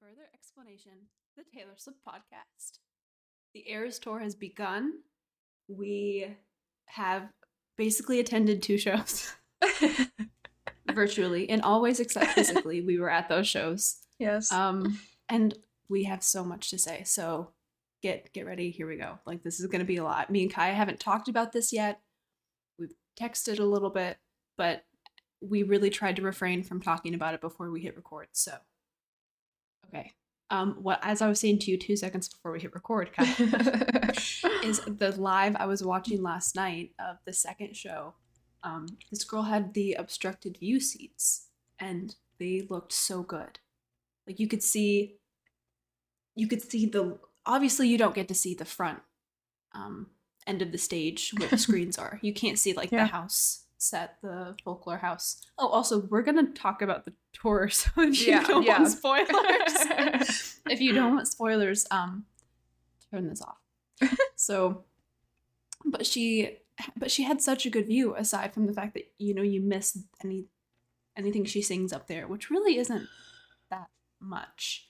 further explanation, the Taylor Swift podcast. The Eras tour has begun. We have basically attended two shows virtually and always except physically. We were at those shows. Yes. Um, and we have so much to say. So get get ready. Here we go. Like this is going to be a lot. Me and Kai haven't talked about this yet. We've texted a little bit, but we really tried to refrain from talking about it before we hit record. So, okay. Um, what as I was saying to you two seconds before we hit record, is the live I was watching last night of the second show. Um, this girl had the obstructed view seats, and they looked so good. Like you could see, you could see the. Obviously, you don't get to see the front um, end of the stage where the screens are. You can't see like Yeah. the house set, the folklore house. Oh, also, we're gonna talk about the tour, so if you Yeah, don't yeah. want spoilers, if you don't want spoilers, um, turn this off. so, but she, but she had such a good view. Aside from the fact that you know you miss any anything she sings up there, which really isn't that much.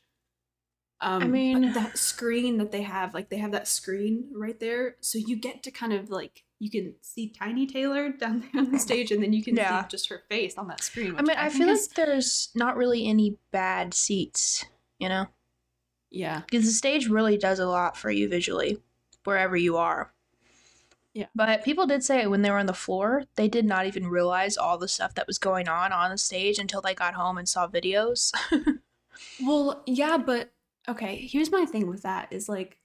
Um, but mean- that screen that they have, like they have that screen right there, so you get to kind of like you can see Tiny Taylor down there on the stage, and then you can Yeah. see just her face on that screen. I mean, I, think feel is- like there's not really any bad seats, you know? yeah, Because the stage really does a lot for you visually, wherever you are. Yeah. But people did say when they were on the floor, they did not even realize all the stuff that was going on on the stage until they got home and saw videos. Well, yeah, but okay, here's my thing with that is like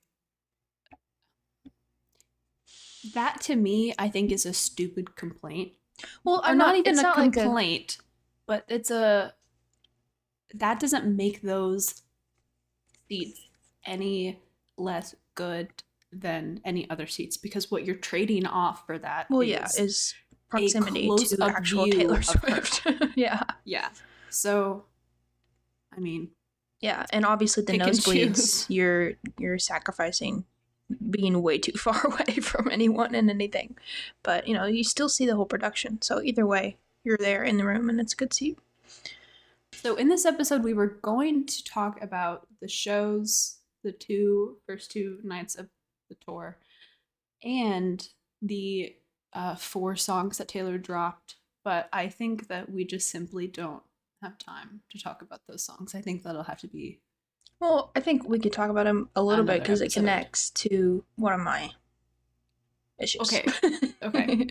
that to me I think is a stupid complaint. well, I'm not, not, even a not like a- complaint, but it's a that doesn't make those seats any less good than any other seats because what you're trading off for that well, yeah, is- is proximity to close-up actual Taylor. Swift. yeah. yeah. So I mean, Yeah, and obviously the nosebleeds, you're you're sacrificing being way too far away from anyone and anything. But you know, you still see the whole production. So either way, you're there in the room and it's a good seat. So in this episode, we were going to talk about the shows, the two first two nights of the tour, and the uh, four songs that Taylor dropped. But I think that we just simply don't have time to talk about those songs. I think that'll have to be Well, I think we could talk about him a little bit because it episode. connects to one of my issues. Okay. Okay.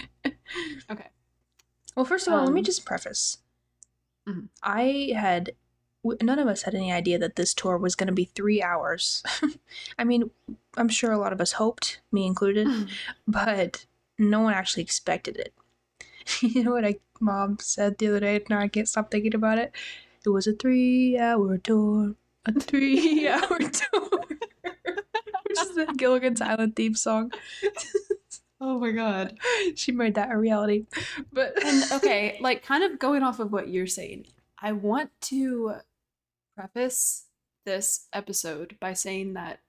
Okay. Well, first of all, let me Um, just preface. Mhm. I had none of us had any idea that this tour was going to be three hours. I mean, I'm sure a lot of us hoped, me included, but no one actually expected it. you know what I mom said the other day? Now I can't stop thinking about it. It was a three-hour tour, a three-hour tour, which is the Gilligan's Island theme song. oh my god. she made that a reality. But and okay, like kind of going off of what you're saying, I want to preface this episode by saying that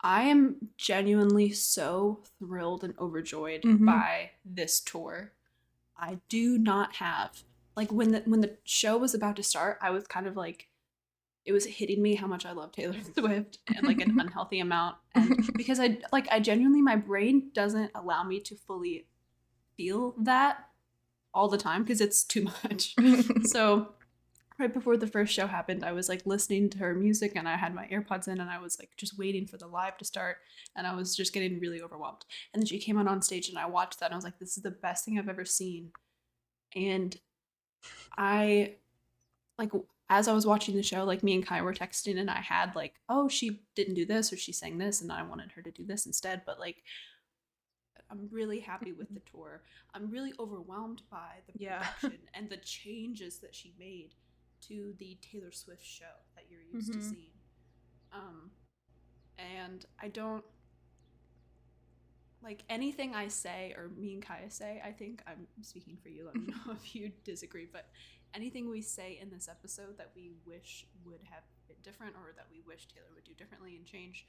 I am genuinely so thrilled and overjoyed Mhm. by this tour. I do not have like when the when the show was about to start, I was kind of like it was hitting me how much I love Taylor Swift and like an unhealthy amount and because I like I genuinely my brain doesn't allow me to fully feel that all the time because it's too much. so right before the first show happened, I was like listening to her music and I had my AirPods in and I was like just waiting for the live to start and I was just getting really overwhelmed. And then she came out on stage and I watched that and I was like, this is the best thing I've ever seen. And I like as I was watching the show, like me and Kai were texting and I had like, oh, she didn't do this or she sang this and I wanted her to do this instead. But like I'm really happy with the tour. I'm really overwhelmed by the Yeah. production and the changes that she made to the Taylor Swift show that you're used to Mhm. seeing. Um, and I don't like anything I say or me and Kaya say. I think I'm speaking for you. Let me know if you disagree, but anything we say in this episode that we wish would have been different or that we wish Taylor would do differently and change.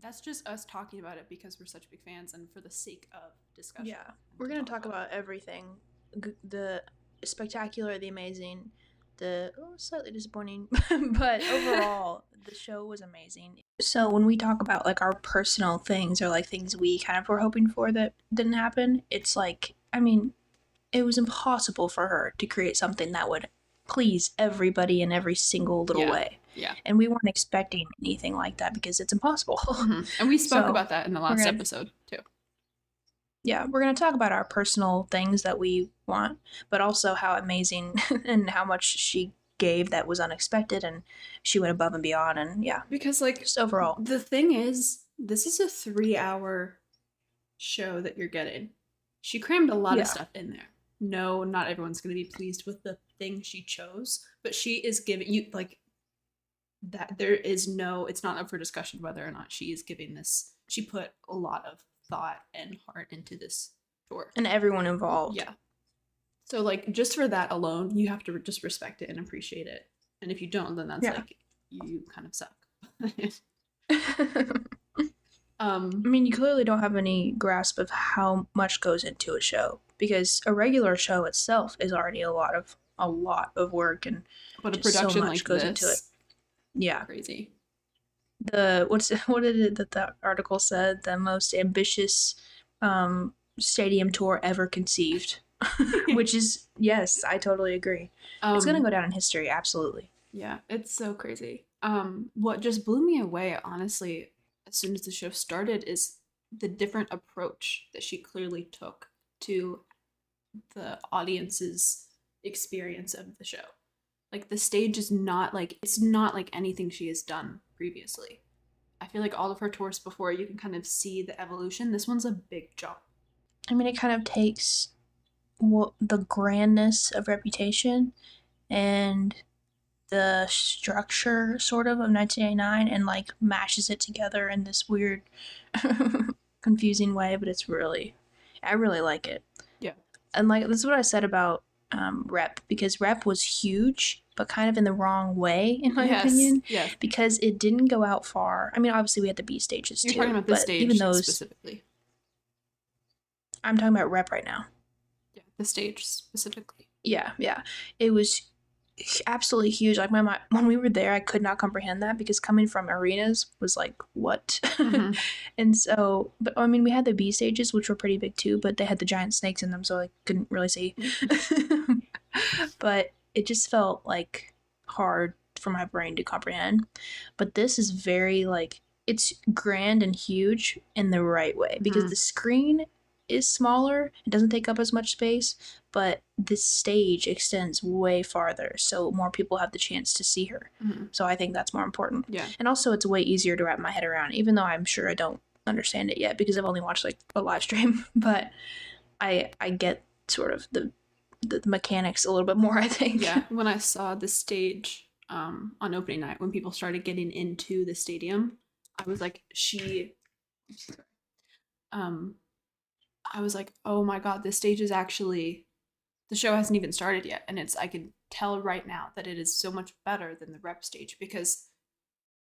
That's just us talking about it because we're such big fans and for the sake of discussion. Yeah, we're gonna talk about everything the spectacular, the amazing, the oh, slightly disappointing, but overall, the show was amazing. So when we talk about like our personal things or like things we kind of were hoping for that didn't happen, it's like I mean, it was impossible for her to create something that would please everybody in every single little Yeah. way. Yeah. And we weren't expecting anything like that because it's impossible. Mhm. And we spoke So, about that in the last gonna- episode too. yeah, we're going to talk about our personal things that we want, but also how amazing and how much she gave that was unexpected and she went above and beyond. And yeah, Because like just overall. the thing is, this is a three hour show that you're getting. She crammed a lot Yeah. of stuff in there. No, not everyone's gonna be pleased with the thing she chose, but she is giving you like that there is no it's not up for discussion whether or not she is giving this she put a lot of thought and heart into this tour. And everyone involved. Yeah. So like just for that alone, you have to just respect it and appreciate it. And if you don't, then that's Yeah. like you kind of suck. um I mean, you clearly don't have any grasp of how much goes into a show because a regular show itself is already a lot of a lot of work and but a so production much like goes this, into it. yeah, crazy. the what's what did it that the article said the most ambitious um stadium tour ever conceived which is yes i totally agree Um, it's gonna go down in history absolutely Yeah, it's so crazy. Um, what just blew me away, honestly, as soon as the show started, is the different approach that she clearly took to the audience's experience of the show. Like the stage is not like it's not like anything she has done previously. I feel like all of her tours before you can kind of see the evolution. This one's a big jump. i mean it kind of takes what the grandness of reputation and the structure sort of of 1989 and like mashes it together in this weird confusing way but it's really i really like it Yeah. and like this is what i said about um, rep because rep was huge but kind of in the wrong way in my yes. opinion Yeah. because it didn't go out far i mean obviously we had the b stages You're too talking about the stage even those specifically. i'm talking about rep right now Yeah, the stage specifically. Yeah, yeah. It was absolutely huge. Like my mi- when we were there, I could not comprehend that because coming from arenas was like what. Mhm. and so, but I mean, we had the B stages, which were pretty big too, but they had the giant snakes in them, so I couldn't really see. but it just felt like hard for my brain to comprehend. But this is very like it's grand and huge in the right way because Mhm. the screen is smaller, it doesn't take up as much space, but the stage extends way farther, so more people have the chance to see her. Mhm. So I think that's more important. Yeah. And also, it's way easier to wrap my head around, even though I'm sure I don't understand it yet because I've only watched like a live stream. But I I get sort of the the mechanics a little bit more. I think. yeah when i saw the stage um on opening night when people started getting into the stadium i was like she um i was like oh my god this stage is actually the show hasn't even started yet. And it's i can tell right now that it is so much better than the rep stage because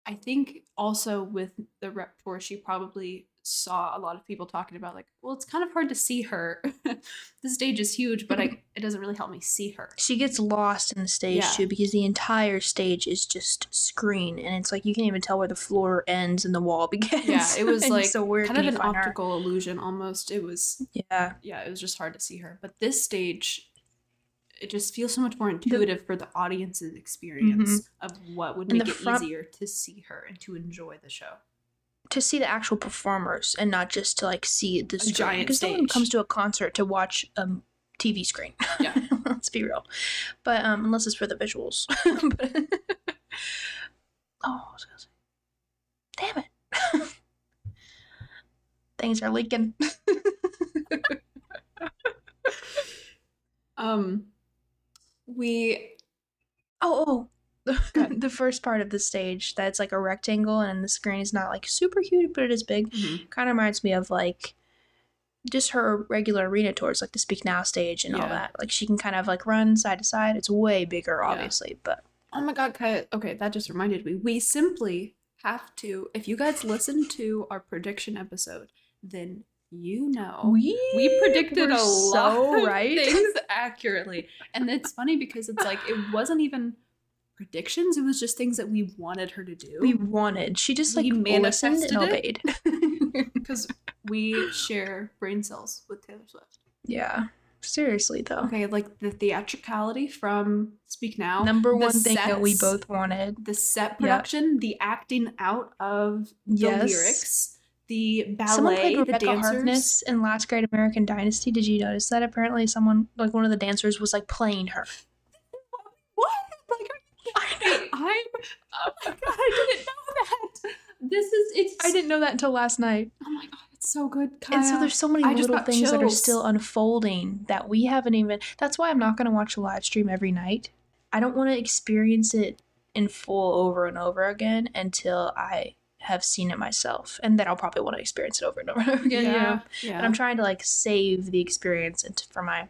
i think also with the rep tour she probably saw a lot of people talking about like well it's kind of hard to see her. The stage is huge but i it doesn't really help me see her She gets lost in the stage Yeah. too because the entire stage is just screen, and it's like you can't even tell where the floor ends and the wall begins. Yeah, it was like so where kind of an find her? optical illusion almost. It was Yeah, yeah, it was just hard to see her. But this stage it just feels so much more intuitive for the audience's experience mm-hmm. of what would And make the it front- easier to see her and to enjoy the show. to see the actual performers and not just to like see the screen. giant Because no one stage. comes to a concert to watch a TV screen. Yeah. let's be real. But um, unless it's for the visuals. But- oh, I was gonna say, damn it. Things are leaking. Um we Oh, oh. the first part of the stage that's like a rectangle and the screen is not like super huge, but it is big. mhm, Kind of reminds me of like just her regular arena tours, like the Speak Now stage and all that. Like she can kind of like run side to side. It's way bigger, Yeah. obviously, but Oh my god, Kaya. Okay, that just reminded me. We simply have to if you guys listen to our prediction episode, then you know, We we predicted were a lot so of right. things accurately. And it's funny because it's like it wasn't even predictions, it was just things that we wanted her to do. we wanted. She just like We listened and manifested obeyed. because we share brain cells with Taylor Swift. yeah. Seriously though. Okay, like the theatricality from Speak Now, Number the one thing that we both wanted. the set production, the acting out of the Yes. lyrics, the ballet, Someone played the Rebekah dancers. Harkness in Last Great American Dynasty. Did you notice that? Apparently, someone like one of the dancers was like playing her. What? Like, I, I'm. Oh my god! I didn't know that. This is. It's. I didn't know that until last night. Oh my god! It's so good. And so there's so many I little things that are still unfolding that we haven't even. That's why I'm not going to watch a live stream every night. I don't want to experience it in full over and over again until I have seen it myself, and then I'll probably want to experience it over and over and over again. you know? yeah. Yeah. And I'm trying to like save the experience into for my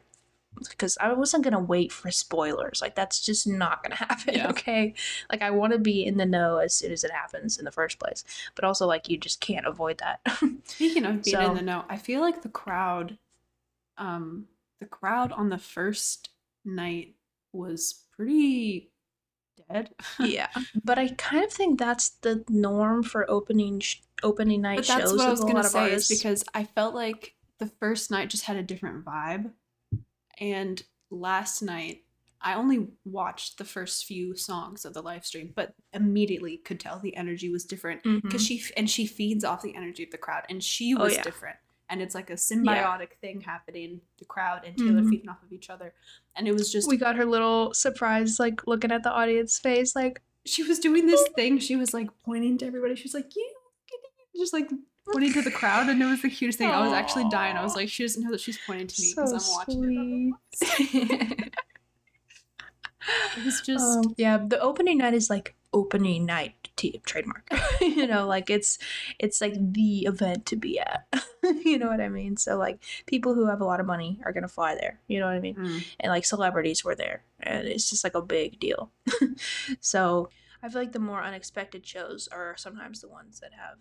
because I wasn't gonna wait for spoilers. Like that's just not gonna happen. Yeah. Okay. Like I want to be in the know as soon as it happens in the first place. But also like you just can't avoid that. Speaking of being So- in the know, I feel like the crowd, um, the crowd on the first night was pretty dead. yeah. But I kind of think that's the norm for opening sh- opening night but that's shows what I was a gonna lot of say is because I felt like the first night just had a different vibe, and last night I only watched the first few songs of the live stream, but immediately could tell the energy was different because Mhm. she and she feeds off the energy of the crowd, and she Oh, was yeah. different. And it's like a symbiotic thing happening, the crowd and Taylor Mhm. feeding off of each other. And it was just we got her little surprise, like looking at the audience face, like she was doing this thing. She was like pointing to everybody. She was like, "You," just like pointing to the crowd, and it was the cutest thing. I was actually dying. I was like, she doesn't know that she's pointing to me so because I'm watching it. It was just Um, yeah, the opening night is like opening night t- trademark. you know, like it's it's like the event to be at. you know what I mean? So like people who have a lot of money are gonna fly there. You know what I mean? Mm. And like celebrities were there, and it's just like a big deal. so I feel like the more unexpected shows are sometimes the ones that have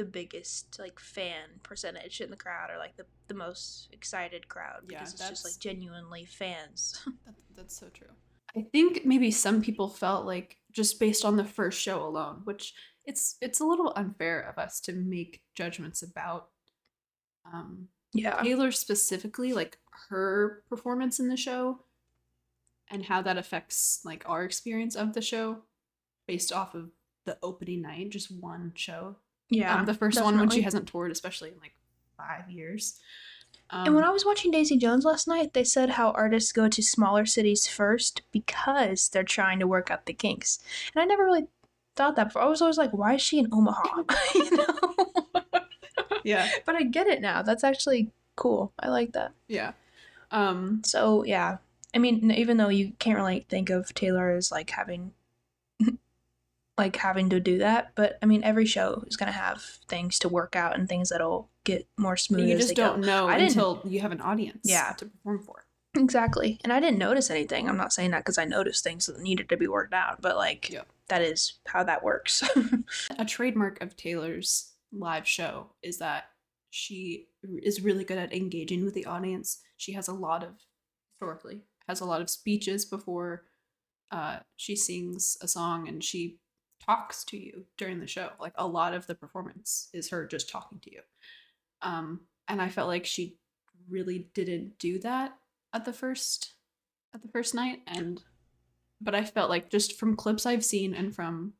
the biggest like fan percentage in the crowd or like the, the most excited crowd Yeah, because it's just like genuinely fans that, that's so true. I think maybe some people felt like just based on the first show alone, which it's it's a little unfair of us to make judgments about um yeah Taylor specifically, like her performance in the show and how that affects like our experience of the show based off of the opening night, just one show. Yeah um, the first one when she hasn't toured, especially in like five years. Um, And when I was watching Daisy Jones last night, they said how artists go to smaller cities first because they're trying to work out the kinks. And I never really thought that before. I was always like, why is she in Omaha? you know? yeah, but I get it now. That's actually cool. I like that. yeah, um, So, yeah. I mean, even though you can't really think of Taylor as like having like having to do that, but I mean, every show is going to have things to work out and things that'll get more smooth you just don't go. know I until you have an audience, Yeah. to perform for. Exactly. And I didn't notice anything. I'm not saying that because I noticed things that needed to be worked out, but like Yeah. that is how that works. A trademark of Taylor's live show is that she is really good at engaging with the audience. She has a lot of historically has a lot of speeches before uh, she sings a song and she talks to you during the show. Like a lot of the performance is her just talking to you. Um, and I felt like she really didn't do that at the first at the first night and but I felt like just from clips I've seen and from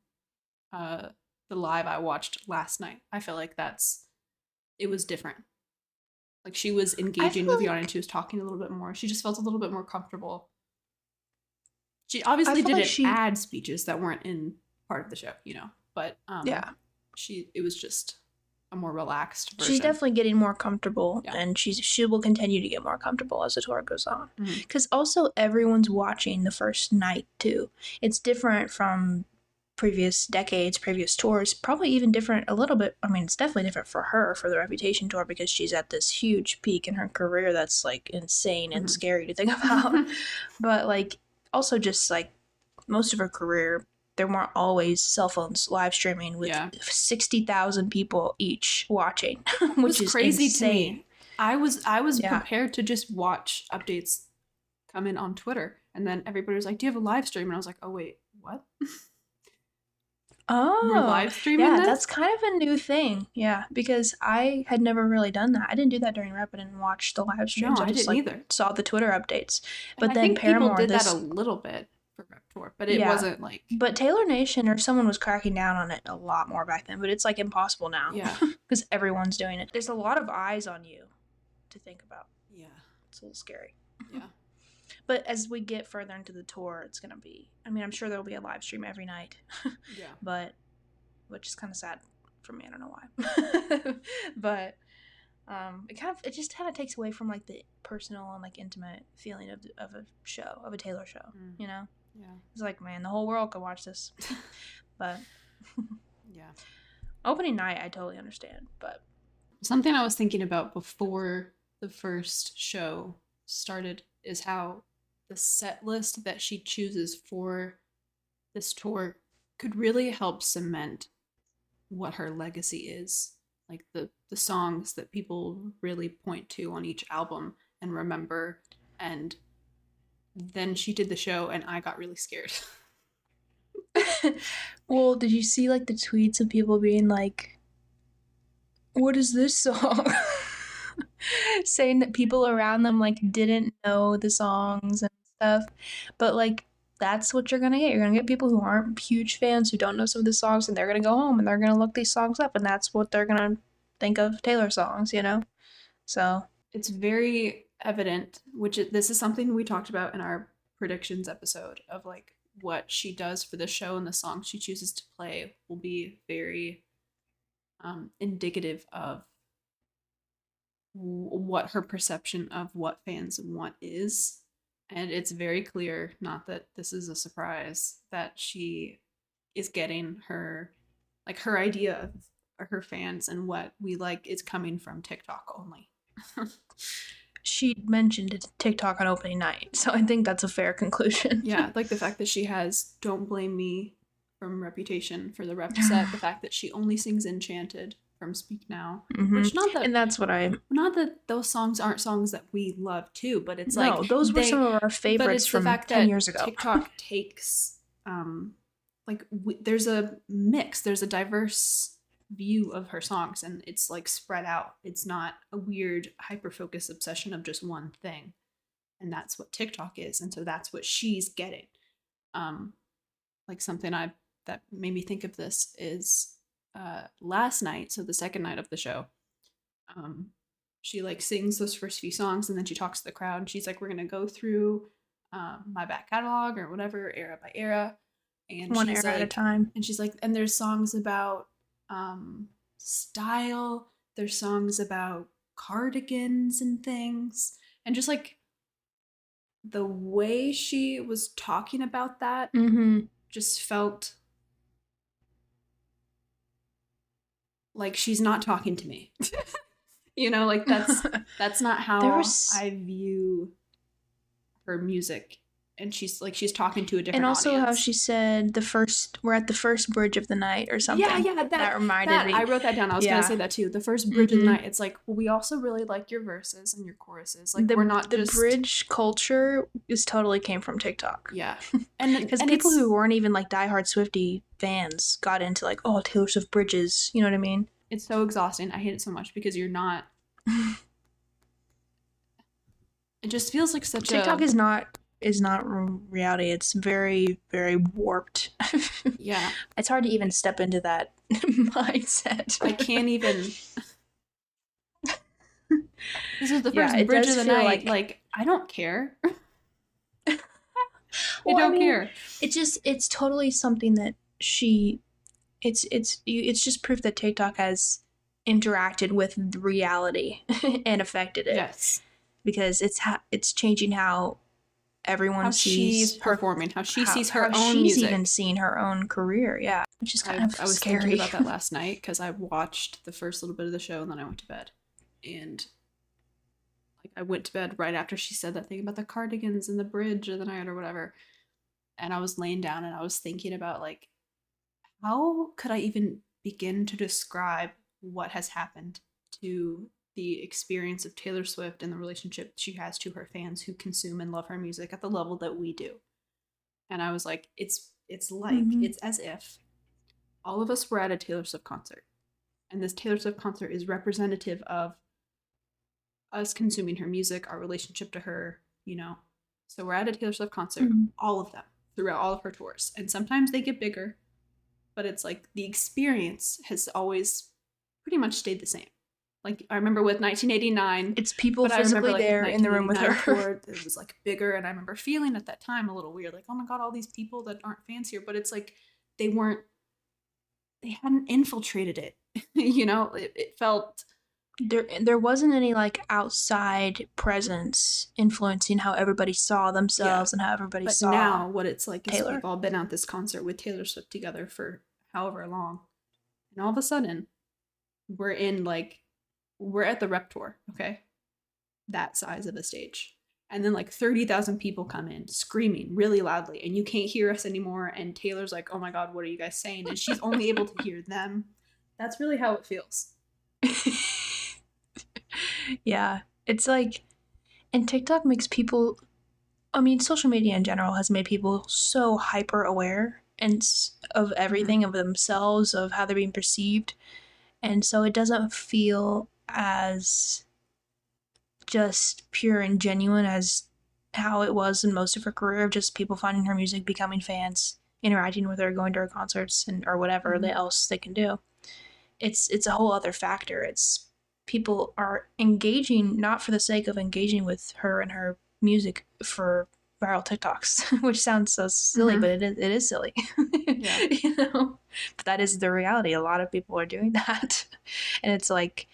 uh the live I watched last night, I feel like that's it was different. Like she was engaging with the like- audience, she was talking a little bit more. She just felt a little bit more comfortable. She obviously didn't she- add speeches that weren't in part of the show, you know. But um yeah. she it was just a more relaxed version. She's definitely getting more comfortable Yeah. and she's she will continue to get more comfortable as the tour goes on. Mhm. Cuz also everyone's watching the first night too. It's different from previous decades, previous tours, probably even different a little bit. I mean, it's definitely different for her for the Reputation tour because she's at this huge peak in her career that's like insane and Mhm. scary to think about. but like also just like most of her career there weren't always cell phones live streaming with Yeah. 60,000 people each watching, which is crazy insane. to me. I was I was Yeah. prepared to just watch updates come in on Twitter, and then everybody was like, "Do you have a live stream?" And I was like, "Oh wait, what? Oh, We're live streaming yeah, this?" that's kind of a new thing. Yeah, because I had never really done that. I didn't do that during rep. I didn't watch the live streams. No, I just didn't like either. saw the Twitter updates. And But I then Paramore, people did this, that a little bit for Rep Tour, but it Yeah. wasn't like but Taylor Nation or someone was cracking down on it a lot more back then. But it's like impossible now. yeah, because everyone's doing it. There's a lot of eyes on you to think about. yeah, It's a little scary. yeah. But as we get further into the tour, it's gonna be. I mean, I'm sure there'll be a live stream every night, yeah. but which is kind of sad for me. I don't know why, but um, it kind of it just kind of takes away from like the personal and like intimate feeling of of a show of a Taylor show. Mm. You know, Yeah, it's like man, the whole world could watch this, but yeah. opening night, I totally understand. But Something I was thinking about before the first show started is how the set list that she chooses for this tour could really help cement what her legacy is. Like the the songs that people really point to on each album and remember and then she did the show and I got really scared. well, did you see like the tweets of people being like, "What is this song?" Saying that people around them like didn't know the songs and stuff, but like that's what you're gonna get. You're gonna get people who aren't huge fans who don't know some of the songs, and they're gonna go home and they're gonna look these songs up, and that's what they're gonna think of Taylor songs, you know. So it's very evident which is, this is something we talked about in our predictions episode of like what she does for the show and the songs she chooses to play will be very um, indicative of w- what her perception of what fans want is and it's very clear not that this is a surprise that she is getting her like her idea of her fans and what we like is coming from TikTok only. she mentioned TikTok on opening night, so I think that's a fair conclusion. yeah, like the fact that she has "Don't Blame Me" from Reputation for the rep set, the fact that she only sings "Enchanted" from Speak Now, Mhm. which not that and that's what I not that those songs aren't songs that we love too, but it's like no, like those were they- some of our but favorites it's from the fact 10 that years ago. TikTok takes um like w- there's a mix, there's a diverse view of her songs and it's like spread out. It's not a weird hyper focused obsession of just one thing. And that's what TikTok is and so that's what she's getting. Um like something I that made me think of this is uh last night, so the second night of the show. Um she like sings those first few songs and then she talks to the crowd and she's like we're going to go through um, my back catalog or whatever era by era and One she's era at a time. and she's like and there's songs about um style there's songs about cardigans and things and just like the way she was talking about that Mm-hmm. just felt like she's not talking to me you know like that's that's not how was- I view her music. And she's like she's talking to a different and also how she said the first we're at the first bridge of the night or something. Yeah, yeah, that, that reminded that- me. I wrote that down. I was Yeah. gonna say that too. The first bridge of the Mhm. night. It's like, well, we also really like your verses and your choruses. Like the, we're not the just bridge culture is totally came from TikTok. Yeah, and Because people it's- who weren't even like diehard Swiftie fans got into like, oh, Taylor Swift bridges. You know what I mean? it's so exhausting. I hate it so much because you're not. It just feels like such a TikTok a is not is not reality. It's very very warped. yeah. it's hard to even step into that mindset. I can't even. This is the first it bridge of the night. like- Like, I don't care. I Well, I don't mean, care. It's just it's totally something that she it's it's you- it's just proof that TikTok has interacted with reality and affected it Yes. because it's ha- it's changing how everyone How sees she's performing, how she how- sees her how own she's music. even seen her own career yeah which is I, kind of I was scary thinking about that last night because I watched the first little bit of the show and then I went to bed. And like I went to bed right after she said that thing about the cardigans and the bridge of the night or whatever. And I was laying down and I was thinking about like how could I even begin to describe what has happened to the experience of Taylor Swift and the relationship she has to her fans who consume and love her music at the level that we do. And I was like, it's it's like Mhm. it's as if all of us were at a Taylor Swift concert. And this Taylor Swift concert is representative of us consuming her music, our relationship to her, you know. So we're at a Taylor Swift concert, Mhm. all of them, throughout all of her tours. And sometimes they get bigger, but it's like the experience has always pretty much stayed the same. Like I remember with 1989, It's people I remember physically like there in the room with her. 1989 it was like bigger, and I remember feeling at that time a little weird, like oh my god, all these people that aren't fans here, but it's like they weren't, they hadn't infiltrated it, you know. It, it felt there there wasn't any like outside presence influencing how everybody saw themselves and how everybody But saw now, what it's like is Taylor. we've all been at this concert with Taylor Swift together for however long, and all of a sudden, we're in like we're at the rep tour, okay, that size of a stage, and then like thirty thousand people come in screaming really loudly, and you can't hear us anymore. And Taylor's like, "Oh my god, what are you guys saying?" And she's only able to hear them. That's really how it feels. yeah it's like and tiktok makes people i mean social media in general has made people so hyper aware and of everything mm-hmm. of themselves of how they're being perceived and so it doesn't feel as just pure and genuine as how it was in most of her career of just people finding her music becoming fans interacting with her going to her concerts and or whatever Mhm. else they can do it's it's a whole other factor it's people are engaging not for the sake of engaging with her and her music for viral TikToks, which sounds so silly, Mhm. but it is, it is silly. Yeah. you know, but that is the reality. A lot of people are doing that, and it's like,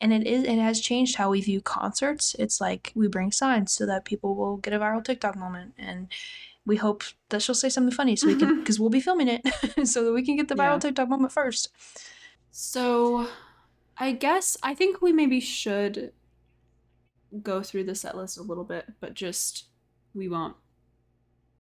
and it is it has changed how we view concerts. It's like we bring signs so that people will get a viral TikTok moment, and we hope that she'll say something funny so we can because we'll be filming it so that we can get the viral Yeah. TikTok moment first. So, I guess I think we maybe should go through the set list a little bit, but just we won't.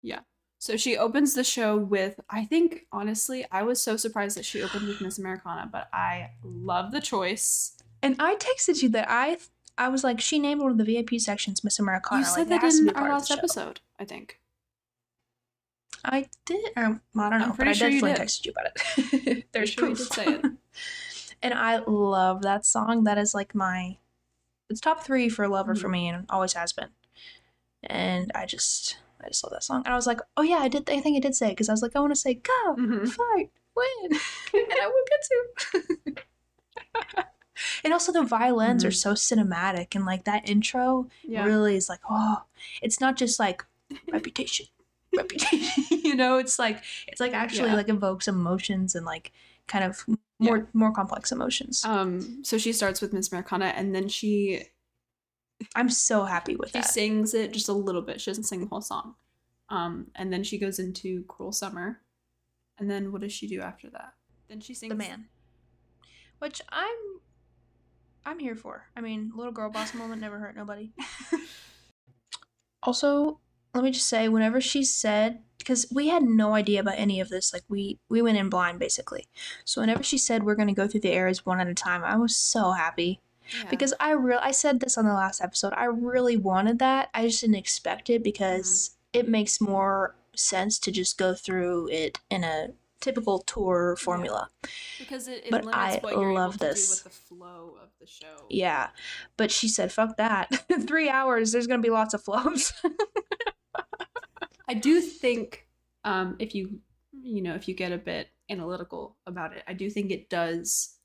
Yeah. So she opens the show with I think honestly, I was so surprised that she opened with Miss Americana, but I love the choice. And I texted you that I I was like, she named one of the VIP sections Miss Americana. you like, said that that in our part of the last episode, I think. I did. Well, I don't I'm know, but pretty I sure you definitely did. texted you about it. There's sure proof. did say it. and I love that song. That is like my it's top three for Lover for Mhm. me, and always has been. And I just I just love that song. And I was like, oh yeah, I did. I think I did say it because I was like, I want to say go Mhm. fight win, and I will get to. And also the violins are Mhm. so cinematic, and like that intro Yeah. really is like oh it's not just like reputation reputation you know it's like it's like actually Yeah. like evokes emotions and like kind of more more complex emotions Um so she starts with Miss Americana and then she i'm so happy with She that sings it just a little bit. She doesn't sing the whole song. Um, and then she goes into Cruel Summer. And then what does she do after that? Then she sings the man which i'm i'm here for i mean little girl boss moment never hurt nobody also let me just say whenever she said because we had no idea about any of this like we we went in blind basically so whenever she said we're going to go through the eras one at a time i was so happy Yeah. because I real I said this on the last episode. I really wanted that. I just didn't expect it because mm-hmm. it makes more sense to just go through it in a typical tour formula. because it, it but limits I what you're love able to do this. with the flow of the show. Yeah. But she said, "Fuck that. 3 hours there's going to be lots of flows." I do think um, if you you know if you get a bit analytical about it, I do think it does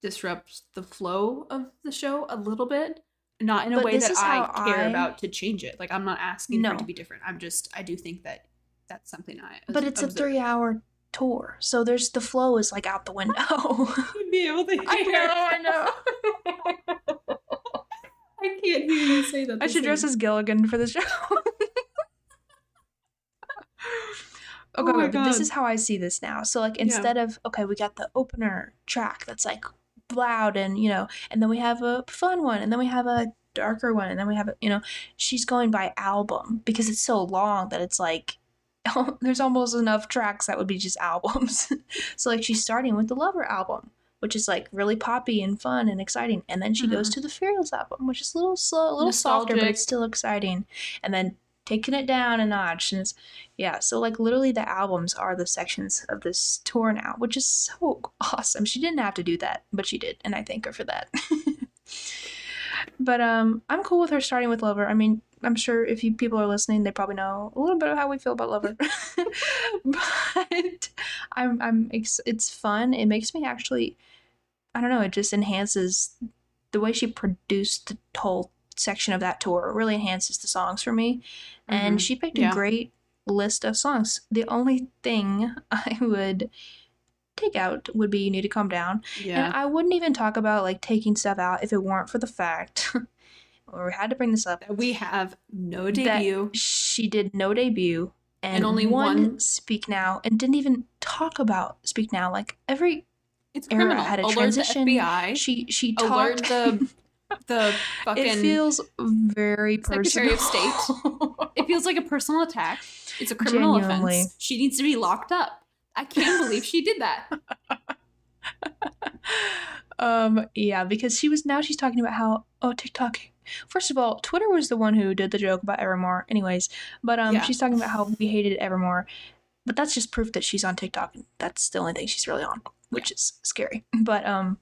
disrupt the flow of the show a little bit. Not in a But way that I care I- about to change it. Like I'm not asking for it to be different. I'm just I do think that that's something I. but it's a 3-hour tour. So there's the flow is like out the window. Be able to hear. I know, I know. I can't hear you say that. I should dress as Gilligan for the show. Oh okay, my but this is how I see this now. So like instead of okay, we got the opener track that's like loud and you know, and then we have a fun one, and then we have a darker one, and then we have a you know, she's going by album because it's so long that it's like there's almost enough tracks that would be just albums. so like she's starting with the Lover album, which is like really poppy and fun and exciting, and then she goes mm-hmm. to the Fearless album, which is a little slow, a little softer, but it's still exciting. And then taking it down a notch, and it's yeah. So like literally the albums are the sections of this tour now, which is so awesome. She didn't have to do that, but she did, and I thank her for that. But um, I'm cool with her starting with Lover. I mean, I'm sure if you people are listening, they probably know a little bit of how we feel about Lover. but I'm I'm ex- it's fun. It makes me actually I don't know, it just enhances the way she produced the whole section of that tour. It really enhances the songs for me. And Mhm. she picked Yeah. a great list of songs. The only thing I would take out would be you need to calm down. Yeah. And I wouldn't even talk about like taking stuff out if it weren't for the fact or we had to bring this up we have no debut. she did no debut and, And only one, one- speak now and didn't even talk about speak now like every It's era criminal. had a Alert transition. the FBI. she she alert talked the the fucking. it feels very Secretary personal of State. it feels like a personal attack. It's a criminal Genuinely. offense. She needs to be locked up. I can't believe she did that. um yeah because she was now she's talking about how oh tiktok first of all twitter was the one who did the joke about evermore anyways but um Yeah. she's talking about how we hated evermore but that's just proof that she's on tiktok and that's the only thing she's really on which is scary but um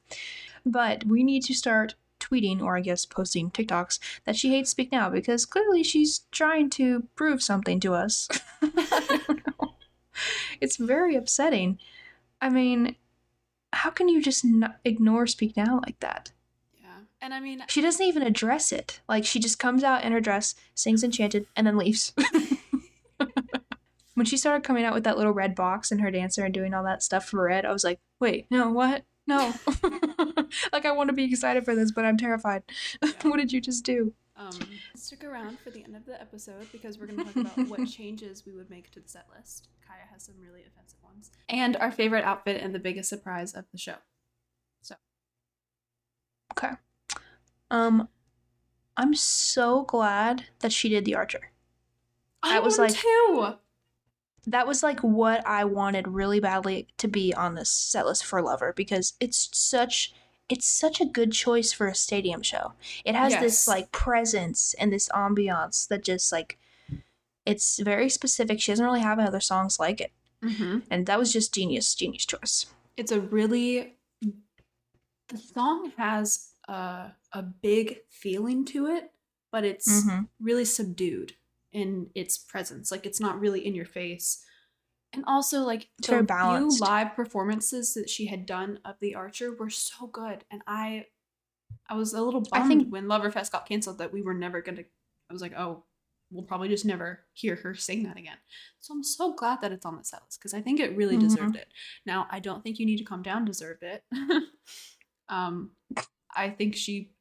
but we need to start tweeting or i guess posting tiktoks that she hates speak now because clearly she's trying to prove something to us I don't know. it's very upsetting. I mean how can you just not ignore speak now like that? Yeah. And I mean, she doesn't even address it. Like she just comes out in her dress sings enchanted and then leaves. When she started coming out with that little red box and her dancer and doing all that stuff for red i was like wait no what? No. Like i want to be excited for this but i'm terrified. What did you just do um, stick around for the end of the episode because we're going to talk about what changes we would make to the set list. Kaya has some really offensive ones. And our favorite outfit and the biggest surprise of the show. So. Okay. Um i'm so glad that she did the archer I That was like- too. that was like what I wanted really badly to be on this set list for Lover because it's such it's such a good choice for a stadium show. It has Yes. this like presence and this ambiance that just like it's very specific. She doesn't really have other songs like it. Mm-hmm. And that was just genius, genius choice. it's a really the song has a, a big feeling to it but it's Mhm. really subdued in its presence like it's not really in your face and also like the few live performances that she had done of the archer were so good and i i was a little I bummed think- when loverfest got canceled that we were never gonna i was like oh we'll probably just never hear her sing that again. So i'm so glad that it's on the set list because i think it really Mhm. deserved it. Now i don't think you need to calm down deserved it. Um i think she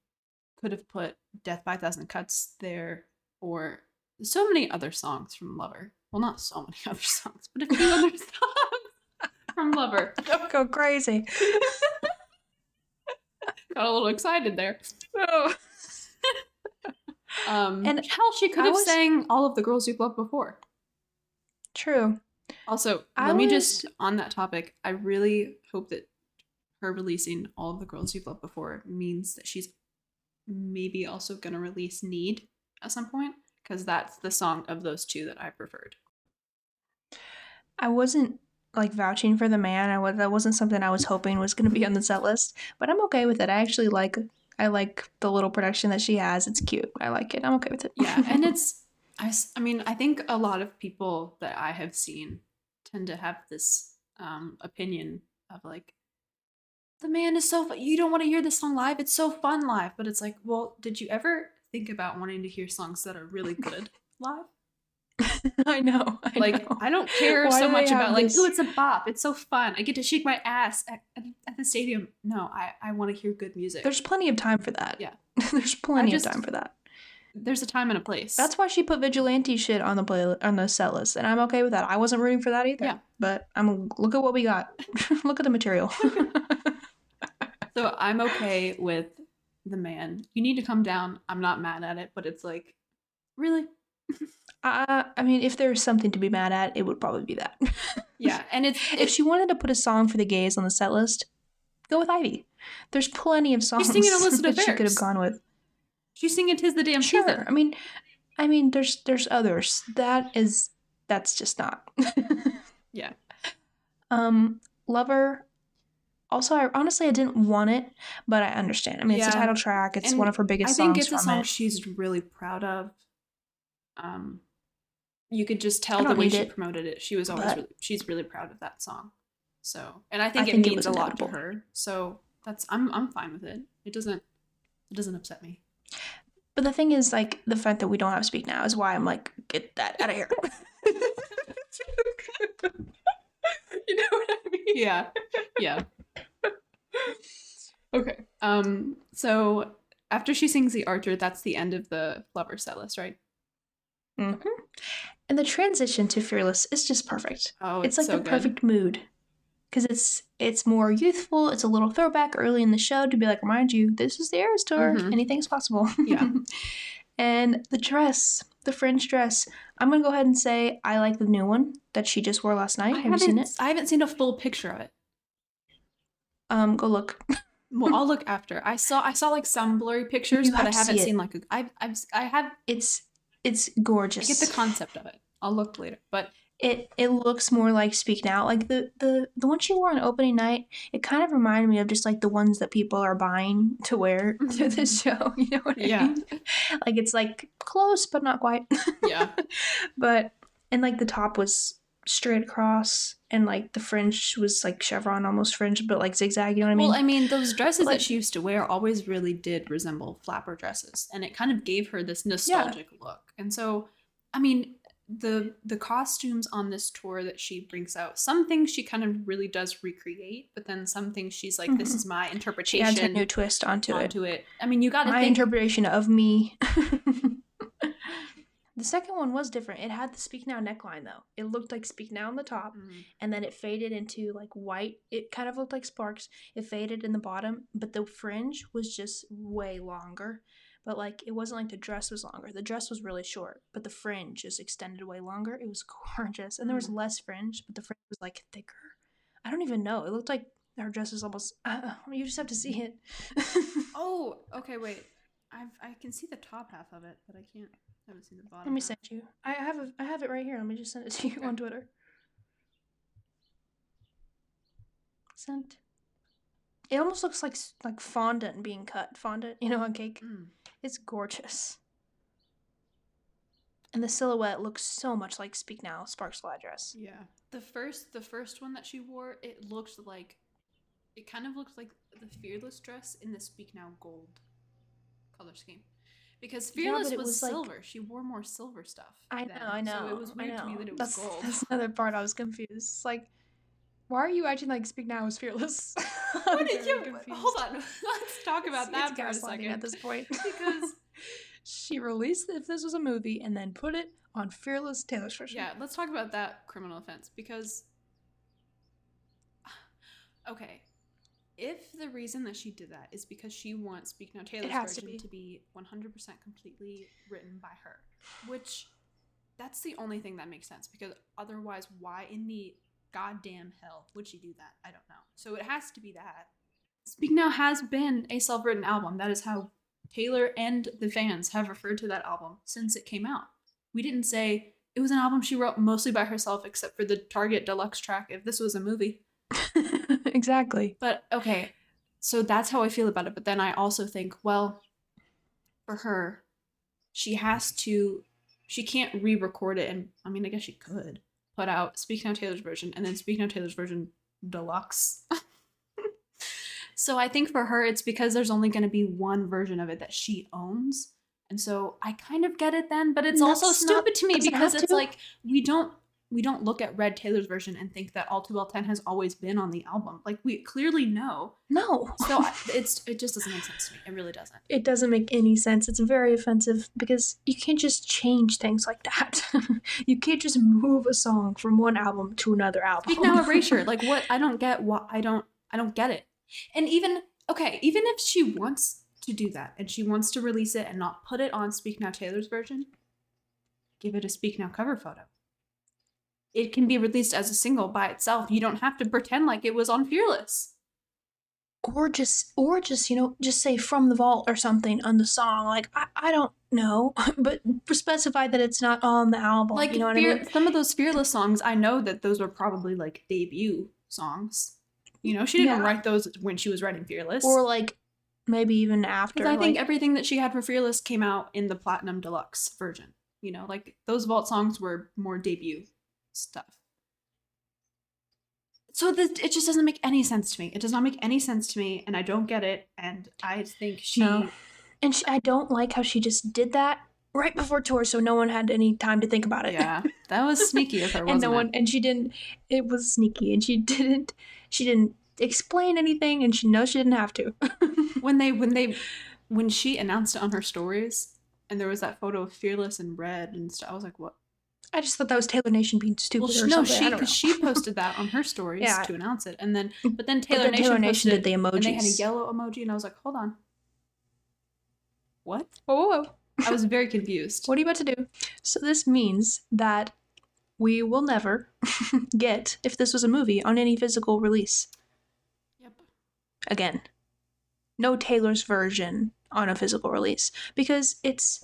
could have put death by a thousand cuts there or so many other songs from lover well not so many other songs but a few other songs from lover Don't go crazy. got a little excited there Oh. um And hell she could I have was- sang all of the girls you've loved before True. Also, I let me just on that topic. I really hope that her releasing all of the girls you've loved before means that she's maybe also going to release Need at some point because that's the song of those two that I preferred. I wasn't like vouching for the man. I was that wasn't something I was hoping was going to be on the set list, but I'm okay with it. I actually like I like the little production that she has. It's cute. I like it. I'm okay with it. Yeah, and it's I I mean I think a lot of people that I have seen tend to have this um, opinion of like the man is so fu- you don't want to hear this song live. It's so fun live, but it's like, well, did you ever think about wanting to hear songs that are really good live? I know. I like know. I don't care Why so do much about like this- oh it's a bop it's so fun I get to shake my ass at, at, at the stadium no I I want to hear good music There's plenty of time for that. Yeah. There's plenty just- of time for that. there's a time and a place That's why she put vigilante shit on the play on the set list, and I'm okay with that. I wasn't rooting for that either. Yeah. But I'm look at what we got. look at the material. so I'm okay with the man you need to come down I'm not mad at it but it's like really Uh, I mean, if there's something to be mad at, it would probably be that. Yeah, and it's if she wanted to put a song for the gays on the set list, go with Ivy. There's plenty of songs singing that she could have gone with. she's singing "Tis the Damn Sure. Season." I mean, I mean, there's there's others. That is that's just not. Yeah. Um, Lover. Also, I honestly I didn't want it, but I understand. I mean, it's a title track. It's And one of her biggest songs. I think it's a song it. she's really proud of. Um, you could just tell the way she it, promoted it. She was always really, she's really proud of that song. So, and I think it think means was a lot to her. So that's I'm I'm fine with it. It doesn't it doesn't upset me. But the thing is, like, the fact that we don't have Speak Now is why I'm like, get that out of here. you know what I mean? Yeah, yeah. Okay. Um. So after she sings the Archer, that's the end of the Lover set list, right? hmm And the transition to Fearless is just perfect. Oh, It's, it's like so the good. perfect mood. Because it's it's more youthful. It's a little throwback early in the show to be like, remind you, this is the Eras tour. Mhm. Anything's possible. Yeah. and the dress, the fringe dress. I'm gonna go ahead and say I like the new one that she just wore last night. I Have you seen it? I haven't seen a full picture of it. Um, go look. Well, I'll look after. I saw I saw like some blurry pictures, You but I have to haven't see seen like a, I've I've I have It's it's I gorgeous. get the concept of it. I'll look later, but it it looks more like Speak Now. Like the the the one she wore on opening night, it kind of reminded me of just like the ones that people are buying to wear to this show. You know what I Yeah. mean? Like it's like close but not quite. yeah, but and like the top was straight across and like the fringe was like chevron almost fringe but like zigzag you know what i mean well, I mean, those dresses Like- that she used to wear always really did resemble flapper dresses, and it kind of gave her this nostalgic look. And so, I mean, the the costumes on this tour that she brings out, some things she kind of really does recreate, but then some things she's like, "This Mhm. is my she interpretation." adds her new twist onto, it onto it. I mean, you got my think. interpretation of me the second one was different. It had the speak now neckline though. It looked like speak now on the top Mm. and then it faded into like white. It kind of looked like sparks. It faded in the bottom but the fringe was just way longer. But like it wasn't like the dress was longer. The dress was really short but the fringe just extended way longer. It was gorgeous. And there was Mm. less fringe but the fringe was like thicker. I don't even know. It looked like her dress was almost uh, you just have to see it. Oh, okay, wait. I've I can see the top half of it, but I can't. I haven't seen the bottom. let me half. send you i have a, i have it right here let me just send it to you Okay. on twitter sent it almost looks like like fondant being cut fondant you know on cake Mm. It's gorgeous. And the silhouette looks so much like Speak Now Sparks Fly dress. Yeah. The first the first one that she wore, it looked like it kind of looked like the Fearless dress in the Speak Now gold color scheme. Because Fearless it was, was, like- silver. She wore more silver stuff. I know, then, I know. So it was weird to me that it was that's, gold. That's another part I was confused. It's like, why are you acting like Speak Now is fearless? What did you confused. hold on? Let's talk about It's- that it's for a second. at this point. Because- she released if this was a movie and then put it on Fearless Taylor's version. Yeah, let's talk about that criminal offense because okay, if the reason that she did that is because she wants Speak Now Taylor's has to version be. to be 100% completely written by her, which that's the only thing that makes sense because otherwise why in the goddamn hell would she do that? I don't know. So it has to be that. Speak Now has been a self-written album. That is how Taylor and the fans have referred to that album since it came out. We didn't say it was an album she wrote mostly by herself, except for the Target deluxe track if this was a movie. exactly. But okay, so that's how I feel about it. But then I also think, well, for her, she has to, she can't re record it. And I mean, I guess she could put out Speak Now Taylor's version and then Speak Now Taylor's version deluxe. so I think for her, it's because there's only going to be one version of it that she owns. And so I kind of get it then, but it's also That's not- stupid to me because it's to. like we don't we don't look at Red Taylor's version and think that All Too Well 10 has always been on the album. Like we clearly know. No. So I- it's it just doesn't make sense to me. It really doesn't. it doesn't make any sense. It's very offensive because you can't just change things like that. you can't just move a song from one album to another album. Speak now erasure. Like what I don't get what I don't I don't get it. And even okay, even if she wants to do that and she wants to release it and not put it on Speak Now Taylor's version, give it a Speak Now cover photo. It can be released as a single by itself. You don't have to pretend like it was on Fearless. or just or just you know just say from the vault or something on the song like i, I don't know but specify that it's not on the album Like you know what Fear- i mean some of those Fearless songs, I know that those were probably like debut songs. You know, she didn't Yeah. write those when she was writing Fearless. or like maybe even after I think everything that she had for Fearless came out in the Platinum Deluxe version. You know, like those Vault songs were more debut stuff. So this, it just doesn't make any sense to me. It does not make any sense to me, and I don't get it. And I think she, No. and she, i don't like how she just did that right before tour so no one had any time to think about it yeah, that was sneaky of her, wasn't and no it? one and she didn't it was sneaky and she didn't she didn't explain anything and she knows she didn't have to when they when they when she announced it on her stories, and there was that photo of Fearless in red and stuff. I was like, what? I just thought that was taylor nation being stupid Well, no, she because she posted that on her stories Yeah. to announce it, and then but then But Taylor, then Nation, Taylor Nation did the emoji. and they had a yellow emoji, and I was like, hold on, what? whoa, whoa, whoa. I was very confused. What are you about to do? So this means that we will never get, if this was a movie, on any physical release Yep. again. No Taylor's version on a physical release because it's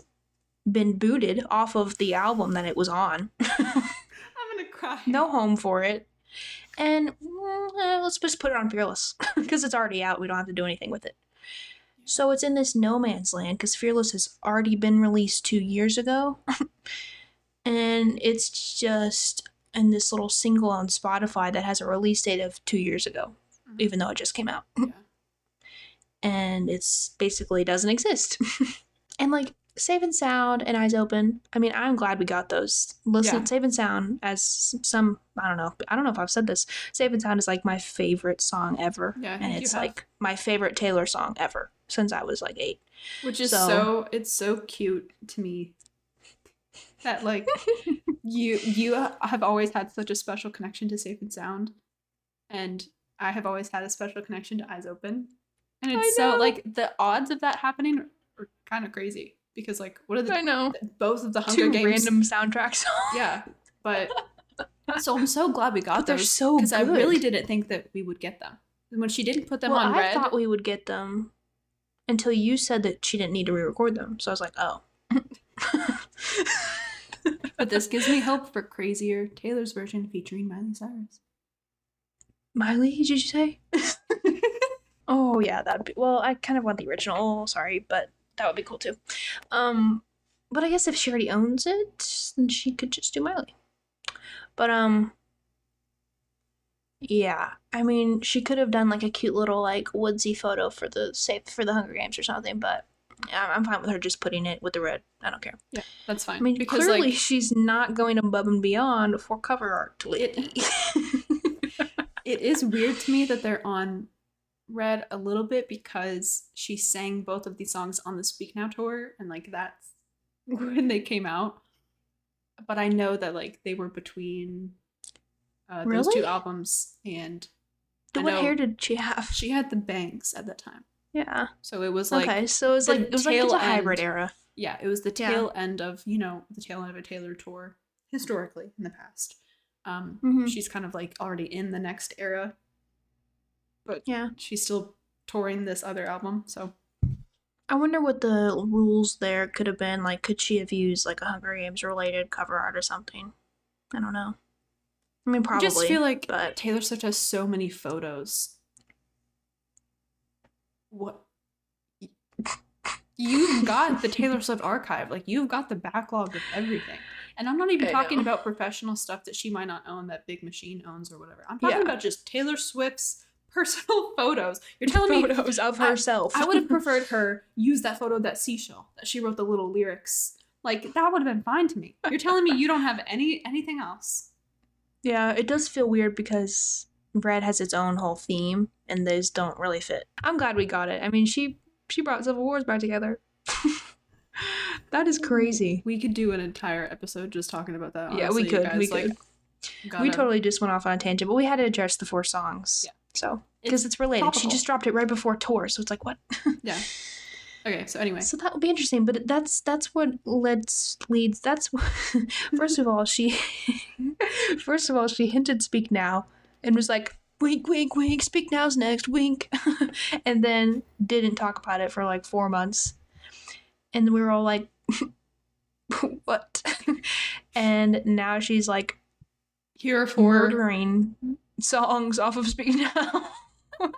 been booted off of the album that it was on. I'm gonna cry. no home for it. And eh, let's just put it on Fearless because it's already out. We don't have to do anything with it. So it's in this no man's land because Fearless has already been released two years ago. and it's just in this little single on Spotify that has a release date of two years ago, Mhm. even though it just came out. Yeah. and it's basically doesn't exist. and like Safe and Sound and Eyes Open, I mean, I'm glad we got those. Listen, Yeah. Safe and Sound as some, I don't know, I don't know if I've said this. Safe and Sound is like my favorite song ever. Yeah, and it's like my favorite Taylor song ever since I was like eight. Which is So- so, it's so cute to me that like you you have always had such a special connection to Safe and Sound, and I have always had a special connection to Eyes Open, and it's so like the odds of that happening are kind of crazy because like what are the I know. both of the Hunger Two Games random soundtracks. yeah but so I'm so glad we got But they're so because I really didn't think that we would get them and when she didn't put them well, on I red thought we would get them until you said that she didn't need to re-record them. So I was like, oh. but this gives me hope for crazier Taylor's version featuring Miley Cyrus. Miley, did you say? oh yeah, that'd be well. I kind of want the original. Sorry, but that would be cool too. Um, but I guess if she already owns it, then she could just do Miley. But um, yeah. I mean, she could have done like a cute little like woodsy photo for the safe for the Hunger Games or something. But I'm fine with her just putting it with the red. I don't care. Yeah, that's fine. I mean, because clearly like she's not going above and beyond for cover art. It- it is weird to me that they're on red a little bit because she sang both of these songs on the Speak Now tour and like that's when they came out. But I know that like they were between uh, those two albums and what hair did she have? she had the bangs at that time. Yeah. So it was like okay, so it was like it was like it's a hybrid end. era. yeah, it was the Yeah. tail end of, you know, the tail end of a Taylor tour historically in the past. Um, Mhm. She's kind of like already in the next era, but Yeah. she's still touring this other album. So I wonder what the rules there could have been. Like, could she have used like a Hunger Games related cover art or something? I don't know. I mean, probably. I just feel like but Taylor Swift has so many photos. What? You've got the Taylor Swift archive. Like, you've got the backlog of everything. And I'm not even I talking know. about professional stuff that she might not own, that Big Machine owns or whatever. I'm talking Yeah. about just Taylor Swift's personal photos. You're telling me photos of herself. I would have preferred her use that photo of that seashell that she wrote the little lyrics. Like that would have been fine to me. You're telling me you don't have any anything else. yeah, it does feel weird because Red has its own whole theme, and those don't really fit. I'm glad we got it. I mean, she she brought Civil Wars back together. that is crazy. We could do an entire episode just talking about that. Yeah, we could. We guys, like, could. We totally just went off on a tangent, but we had to address the four songs. Yeah. So because it's, related, she just dropped it right before tour, so it's like what? Yeah. Okay, so anyway. So that would be interesting, but that's that's what leads leads. That's what, first of all she first of all she hinted speak now and was like wink wink wink speak now's next wink, and then didn't talk about it for like four months, and we were all like what, and now she's like Here for ordering songs off of Speak Now.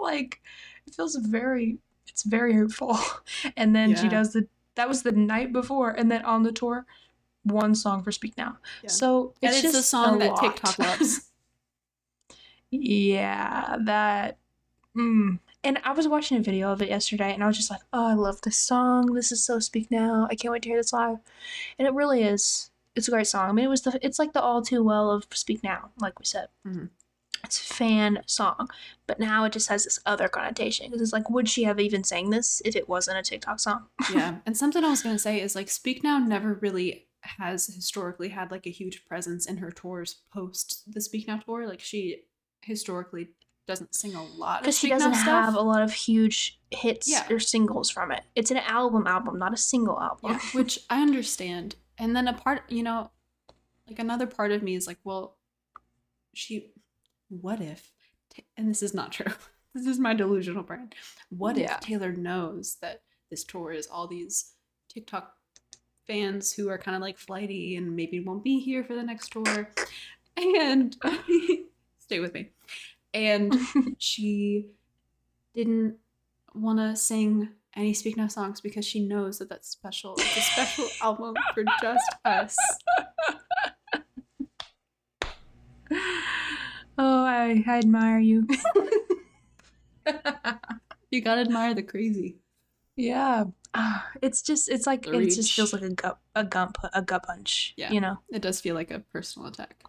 like it feels very it's very hurtful. And then she does the that was the night before and then on the tour one song for Speak Now. Yeah. So and it's it's just a song a that lot. TikTok loves. yeah, that mm. and I was watching a video of it yesterday and I was just like, "Oh, I love this song. This is so Speak Now. I can't wait to hear this live." And it really is. It's a great song. I mean, it was the it's like the all too well of Speak Now, like we said. Mhm. It's a fan song, but now it just has this other connotation because it's like, would she have even sang this if it wasn't a TikTok song? yeah. And something I was gonna say is like Speak Now never really has historically had like a huge presence in her tours post the Speak Now tour. Like she historically doesn't sing a lot Because she doesn't have a lot of huge hits Yeah. or singles from it. It's an album album, not a single album. Yeah, which I understand. And then a part, you know, like another part of me is like, well, she, what if, and this is not true. This is my delusional brain. What Yeah. if Taylor knows that this tour is all these TikTok fans who are kind of like flighty and maybe won't be here for the next tour? And stay with me. And she didn't want to sing any Speak Now songs because she knows that that's special. It's a special album for just us. oh, I, I admire you. You gotta admire the crazy. yeah. Ah, it's just it's like The it just reach. feels like a gut a gut pu- a gut punch. Yeah. You know? It does feel like a personal attack.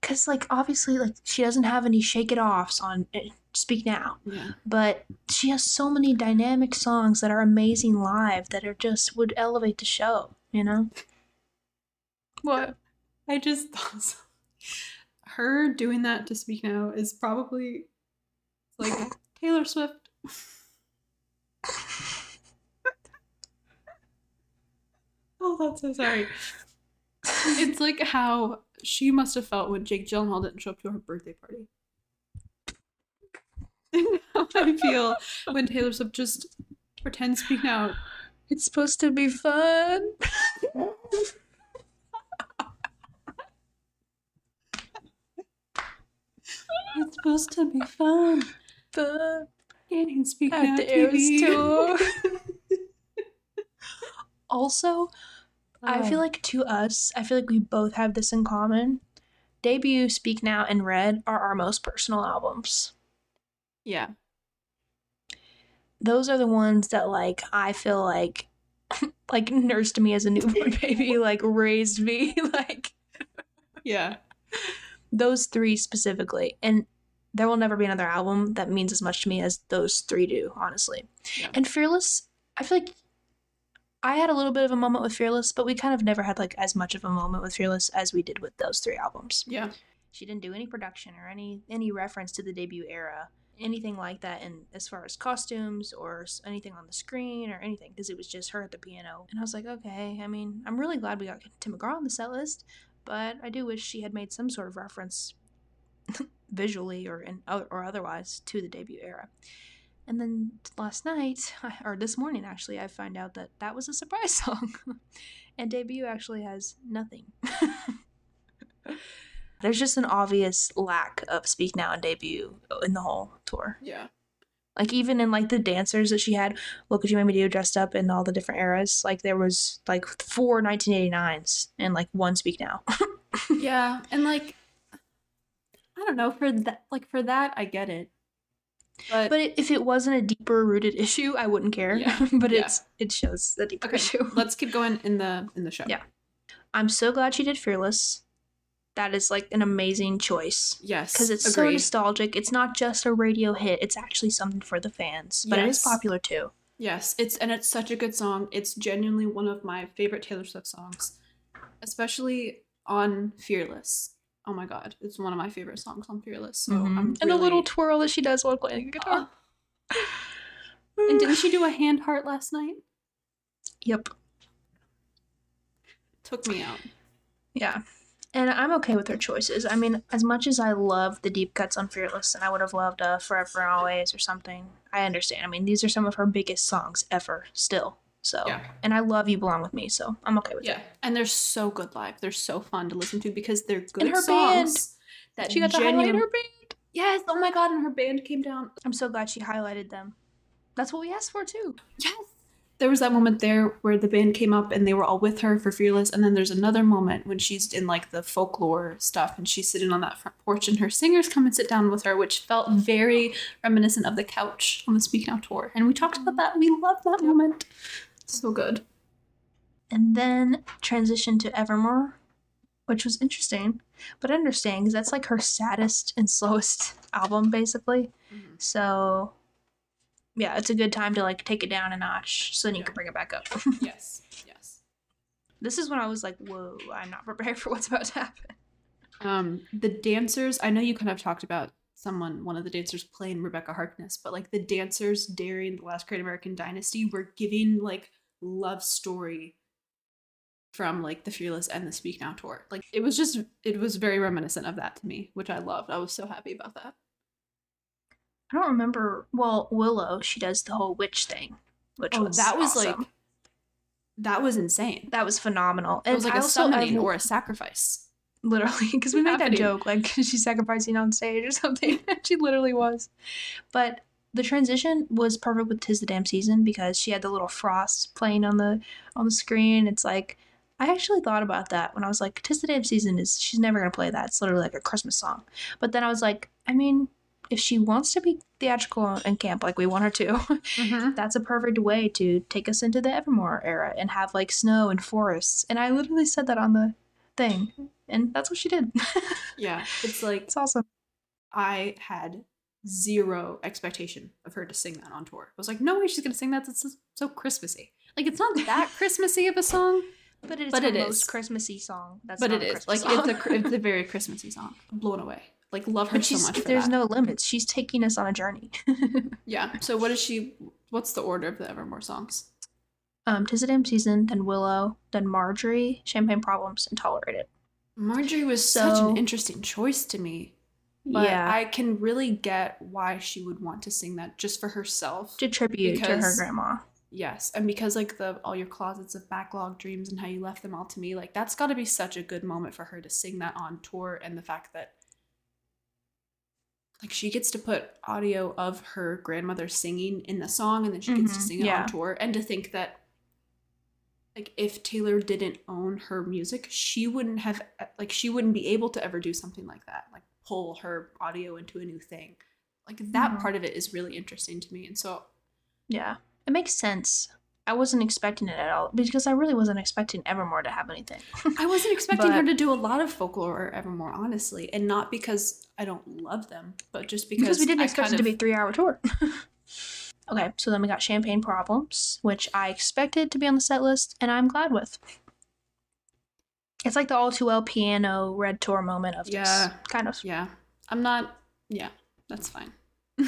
Cuz like obviously like she doesn't have any shake it offs on eh, Speak Now, Yeah. but she has so many dynamic songs that are amazing live that are just would elevate the show, you know? What? I just thought so. her doing that to Speak Now is probably like Taylor Swift. oh, that's so sorry. It's like how she must have felt when Jake Gyllenhaal didn't show up to her birthday party. How I feel when Taylor Swift just pretends Speak Now. It's supposed to be fun. It's supposed to be fun. Fun. Getting Speak At Now the TV. tour. Also, I feel Oh. like to us, I feel like we both have this in common. Debut, Speak Now, and Red are our most personal albums. Yeah. Those are the ones that like I feel like like nursed me as a newborn baby, like raised me, like Yeah. those three specifically. And there will never be another album that means as much to me as those three do, honestly. Yeah. And Fearless, I feel like I had a little bit of a moment with Fearless, but we kind of never had like as much of a moment with Fearless as we did with those three albums. Yeah. She didn't do any production or any any reference to the debut era, anything like that and as far as costumes or anything on the screen or anything because it was just her at the piano. And I was like, okay, I mean, I'm really glad we got Tim McGraw on the set list, but I do wish she had made some sort of reference visually or in or otherwise to the debut era. And then last night, or this morning actually, I find out that that was a surprise song. and debut actually has nothing. There's just an obvious lack of Speak Now and debut in the whole tour. Yeah. Like even in like the dancers that she had, what could you make me do dressed up in all the different eras? Like there was like four 1989s and like one Speak Now. Yeah. And like I don't know, for that like for that I get it. But, but it, if it wasn't a deeper rooted issue, I wouldn't care. Yeah, but yeah. it's it shows the deeper okay, issue. let's keep going in the in the show. Yeah. I'm so glad she did Fearless. That is like an amazing choice. Yes. because it's so nostalgic. It's not just a radio hit; it's actually something for the fans. But it is popular too. Yes, it's and it's such a good song. It's genuinely one of my favorite Taylor Swift songs, especially on Fearless. Oh my god, it's one of my favorite songs on Fearless. So I'm Mm-hmm. and the little twirl that she does while playing the guitar. And didn't she do a hand heart last night? Yep. Took me out. Yeah. And I'm okay with her choices. I mean, as much as I love the deep cuts on Fearless, and I would have loved uh, Forever and Always or something, I understand. I mean, these are some of her biggest songs ever, still. So, Yeah. and I love You Belong With Me, so I'm okay with Yeah, it. and they're so good live. They're so fun to listen to because they're good And her band. That She got to highlight her band. Yes. Oh my god! And her band came down. I'm so glad she highlighted them. That's what we asked for, too. Yes. There was that moment there where the band came up and they were all with her for Fearless, and then there's another moment when she's in like the folklore stuff and she's sitting on that front porch and her singers come and sit down with her, which felt very reminiscent of the couch on the Speak Now tour. And we talked about that. We love that moment. So good. And then transition to Evermore, which was interesting, but I understand because that's like her saddest and slowest album, basically. Mm-hmm. So, yeah, it's a good time to like take it down a notch so then you Yeah. can bring it back up. Yes. Yes. this is when I was like, whoa, I'm not prepared for what's about to happen. Um, the dancers, I know you kind of talked about someone, one of the dancers playing Rebekah Harkness, but like the dancers during the last Great American Dynasty were giving like love story from like the Fearless and the Speak Now tour. Like it was just, it was very reminiscent of that to me, which I loved. I was so happy about that. I don't remember. Well, Willow, she does the whole witch thing, which Oh, was that was like, that was insane. that was phenomenal. It was like I a summoning or a sacrifice. literally because we made that joke like she's sacrificing on stage or something she literally was but the transition was perfect with tis the damn season because she had the little frost playing on the on the screen it's like i actually thought about that when i was like tis the damn season is she's never going to play that it's literally like a christmas song but then i was like i mean if she wants to be theatrical and camp like we want her to Mhm. that's a perfect way to take us into the evermore era and have like snow and forests and i literally said that on the thing and that's what she did Yeah. It's like, it's awesome I had zero expectation of her to sing that on tour. I was like, no way she's gonna sing that. It's so, Christmassy. Like it's not that Christmassy of a song, but it is But it most is. christmassy song that's but it is like Christmas it's a it's a very Christmassy song. I'm blown away. Like love her But so much. There's that. no limits she's taking us on a journey yeah. So what is she? What's the order of the Evermore songs? um tis damn season then willow then marjorie champagne problems and tolerate it Marjorie was such an interesting choice to me. But yeah I can really get why she would want to sing that just for herself. to tribute to her grandma Yes, and because like the all your closets of backlog dreams and how you left them all to me, like that's got to be such a good moment for her to sing that on tour and the fact that like she gets to put audio of her grandmother singing in the song and then she gets to Mhm, sing it yeah. on tour and to think that like if Taylor didn't own her music, she wouldn't have like she wouldn't be able to ever do something like that, like pull her audio into a new thing. Like that Mhm. part of it is really interesting to me. And so yeah it makes sense i wasn't expecting it at all because i really wasn't expecting evermore to have anything I wasn't expecting her to do a lot of folklore or Evermore, honestly, and not because I don't love them, but just because, because we didn't I expect it to be a three hour tour. okay, so then we got Champagne Problems, which I expected to be on the set list, and I'm glad with. It's like the all too well piano red tour moment of Yeah. this kind of. Yeah, I'm not. Yeah, that's fine.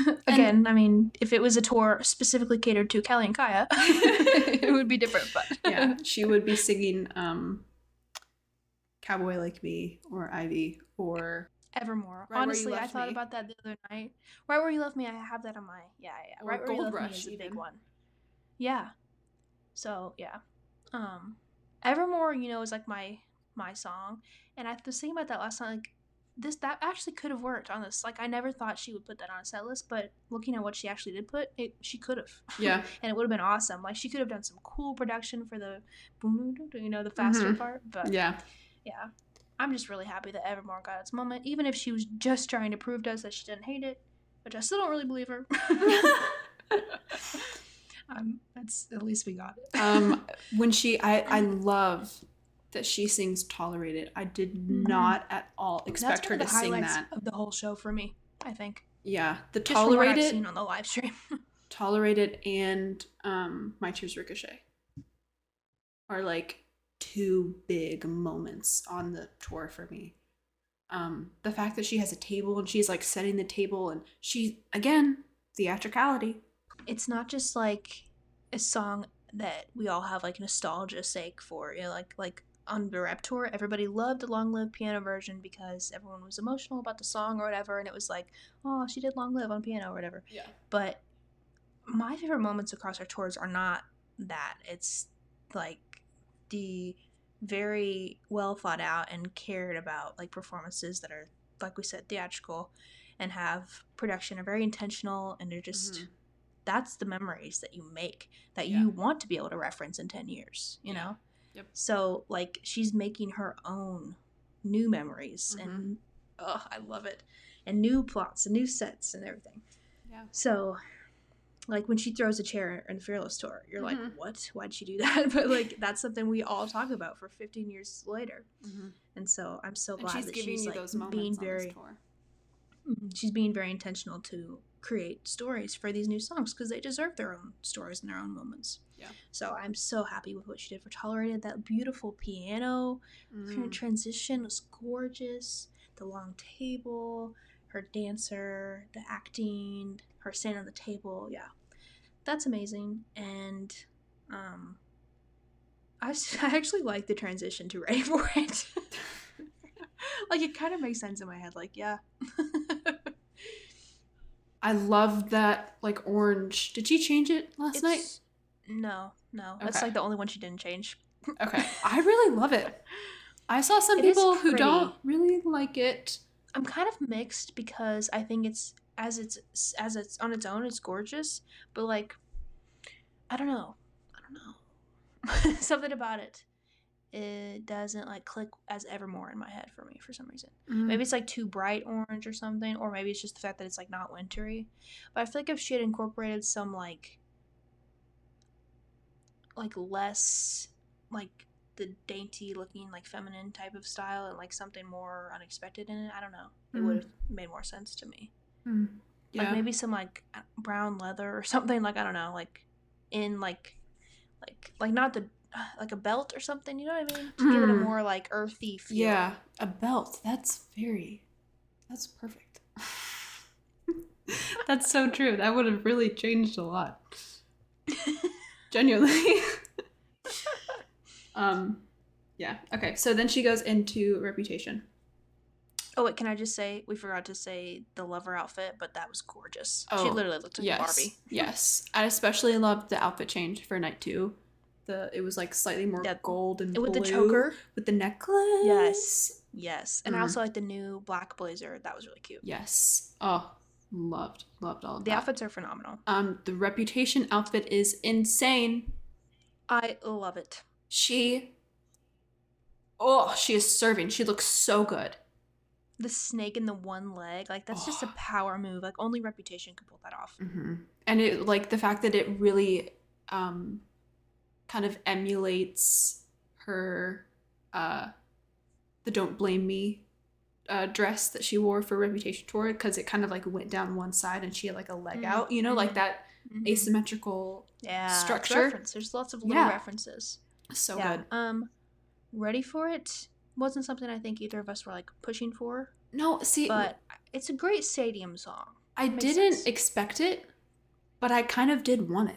Again, I mean, if it was a tour specifically catered to Kelly and Kaya, it would be different. But yeah, she would be singing um, "Cowboy Like Me" or "Ivy" or Evermore. Right Honestly, I thought Me. about that the other night. Right where you left me, I have that on my yeah yeah. Or right where you left Rush, me is a big one. Yeah. So yeah, um, Evermore, you know, is like my my song, and I was thinking about that last night. Like this, that actually could have worked on this. Like I never thought she would put that on a set list, but looking at what she actually did put, it she could have. yeah, and it would have been awesome. Like she could have done some cool production for the you know, the faster Mhm. part. But yeah, yeah. I'm just really happy that Evermore got its moment, even if she was just trying to prove to us that she didn't hate it, which I still don't really believe her. um, that's at least we got it. um, when she, I, I love that she sings "Tolerate it." I did Mhm. not at all expect her to sing highlights that. of the whole show for me. I think Yeah, the just from what I've "Tolerate it." seen on the live stream. Tolerate it and um My Tears Ricochet are like two big moments on the tour for me. Um the fact that she has a table and she's like setting the table and she again theatricality. It's not just like a song that we all have like nostalgia sake for. You know, like like on the rep tour, everybody loved the Long Live piano version because everyone was emotional about the song or whatever, and it was like, oh, she did Long Live on piano or whatever. Yeah. But my favorite moments across our tours are not that. It's like the very well thought out and cared about like performances that are like we said theatrical and have production are very intentional and they're just Mhm. that's the memories that you make that Yeah. you want to be able to reference in 10 years you Yeah. know Yep. so like she's making her own new memories Mm-hmm. and oh i love it and new plots and new sets and everything Yeah. so like when she throws a chair in fearless tour you're Mhm. like what why'd she do that but like that's something we all talk about for 15 years later and so i'm so glad she's that she's like those moments being very. Mhm. she's being very intentional to create stories for these new songs because they deserve their own stories and their own moments. Yeah. So I'm so happy with what she did for Tolerate it. That beautiful piano her Mm. transition was gorgeous. The long table, her dancer, the acting, her stand on the table. Yeah, that's amazing. And um, I actually like the transition to Ready for It. like it kind of makes sense in my head. Like yeah. I love that like orange. Did she change it last night? It's- No, no. That's like the only one she didn't change. Okay. I really love it. I saw some It people who don't really like it. I'm kind of mixed because I think it's as it's as it's on its own, it's gorgeous, but like I don't know. I don't know. Something about it it doesn't like click as evermore in my head for me for some reason. Mm. Maybe it's like too bright orange or something, or maybe it's just the fact that it's like not wintry. But I feel like if she had incorporated some like like less like the dainty looking like feminine type of style and like something more unexpected in it, I don't know. It Mhm. would have made more sense to me. Mm. Like Yeah. maybe some like brown leather or something like I don't know, like in like like like not the like a belt or something, you know what I mean? To give it a Mm. more like earthy feel. Yeah, a belt. That's very. That's perfect. that's so true. That would have really changed a lot. Genuinely. um, yeah. Okay. So then she goes into reputation. Oh wait, can I just say we forgot to say the lover outfit, but that was gorgeous. Oh, she literally looked like yes. Barbie. yes. I especially loved the outfit change for night two. The it was like slightly more Yeah, gold and With the choker. with the necklace. Yes. Yes. And I Mhm. also like the new black blazer. That was really cute. Yes. Oh, loved loved all of The that. outfits are phenomenal. Um, the reputation outfit is insane. I love it. She, oh, she is serving. She looks so good. The snake in the one leg, like that's just a Oh. power move. Like only reputation could pull that off. hmm And it like the fact that it really, um, kind of emulates her, uh, the "Don't Blame Me," uh, dress that she wore for Reputation tour because it kind of like went down one side and she had like a leg Mm, out. You know, like mhm. that Mhm. asymmetrical. yeah, structure. reference. There's lots of little Yeah. references. So yeah. good. Um, ready for it wasn't something I think either of us were like pushing for, No, see, but it's a great stadium song. I didn't sense. expect it, but I kind of did want it.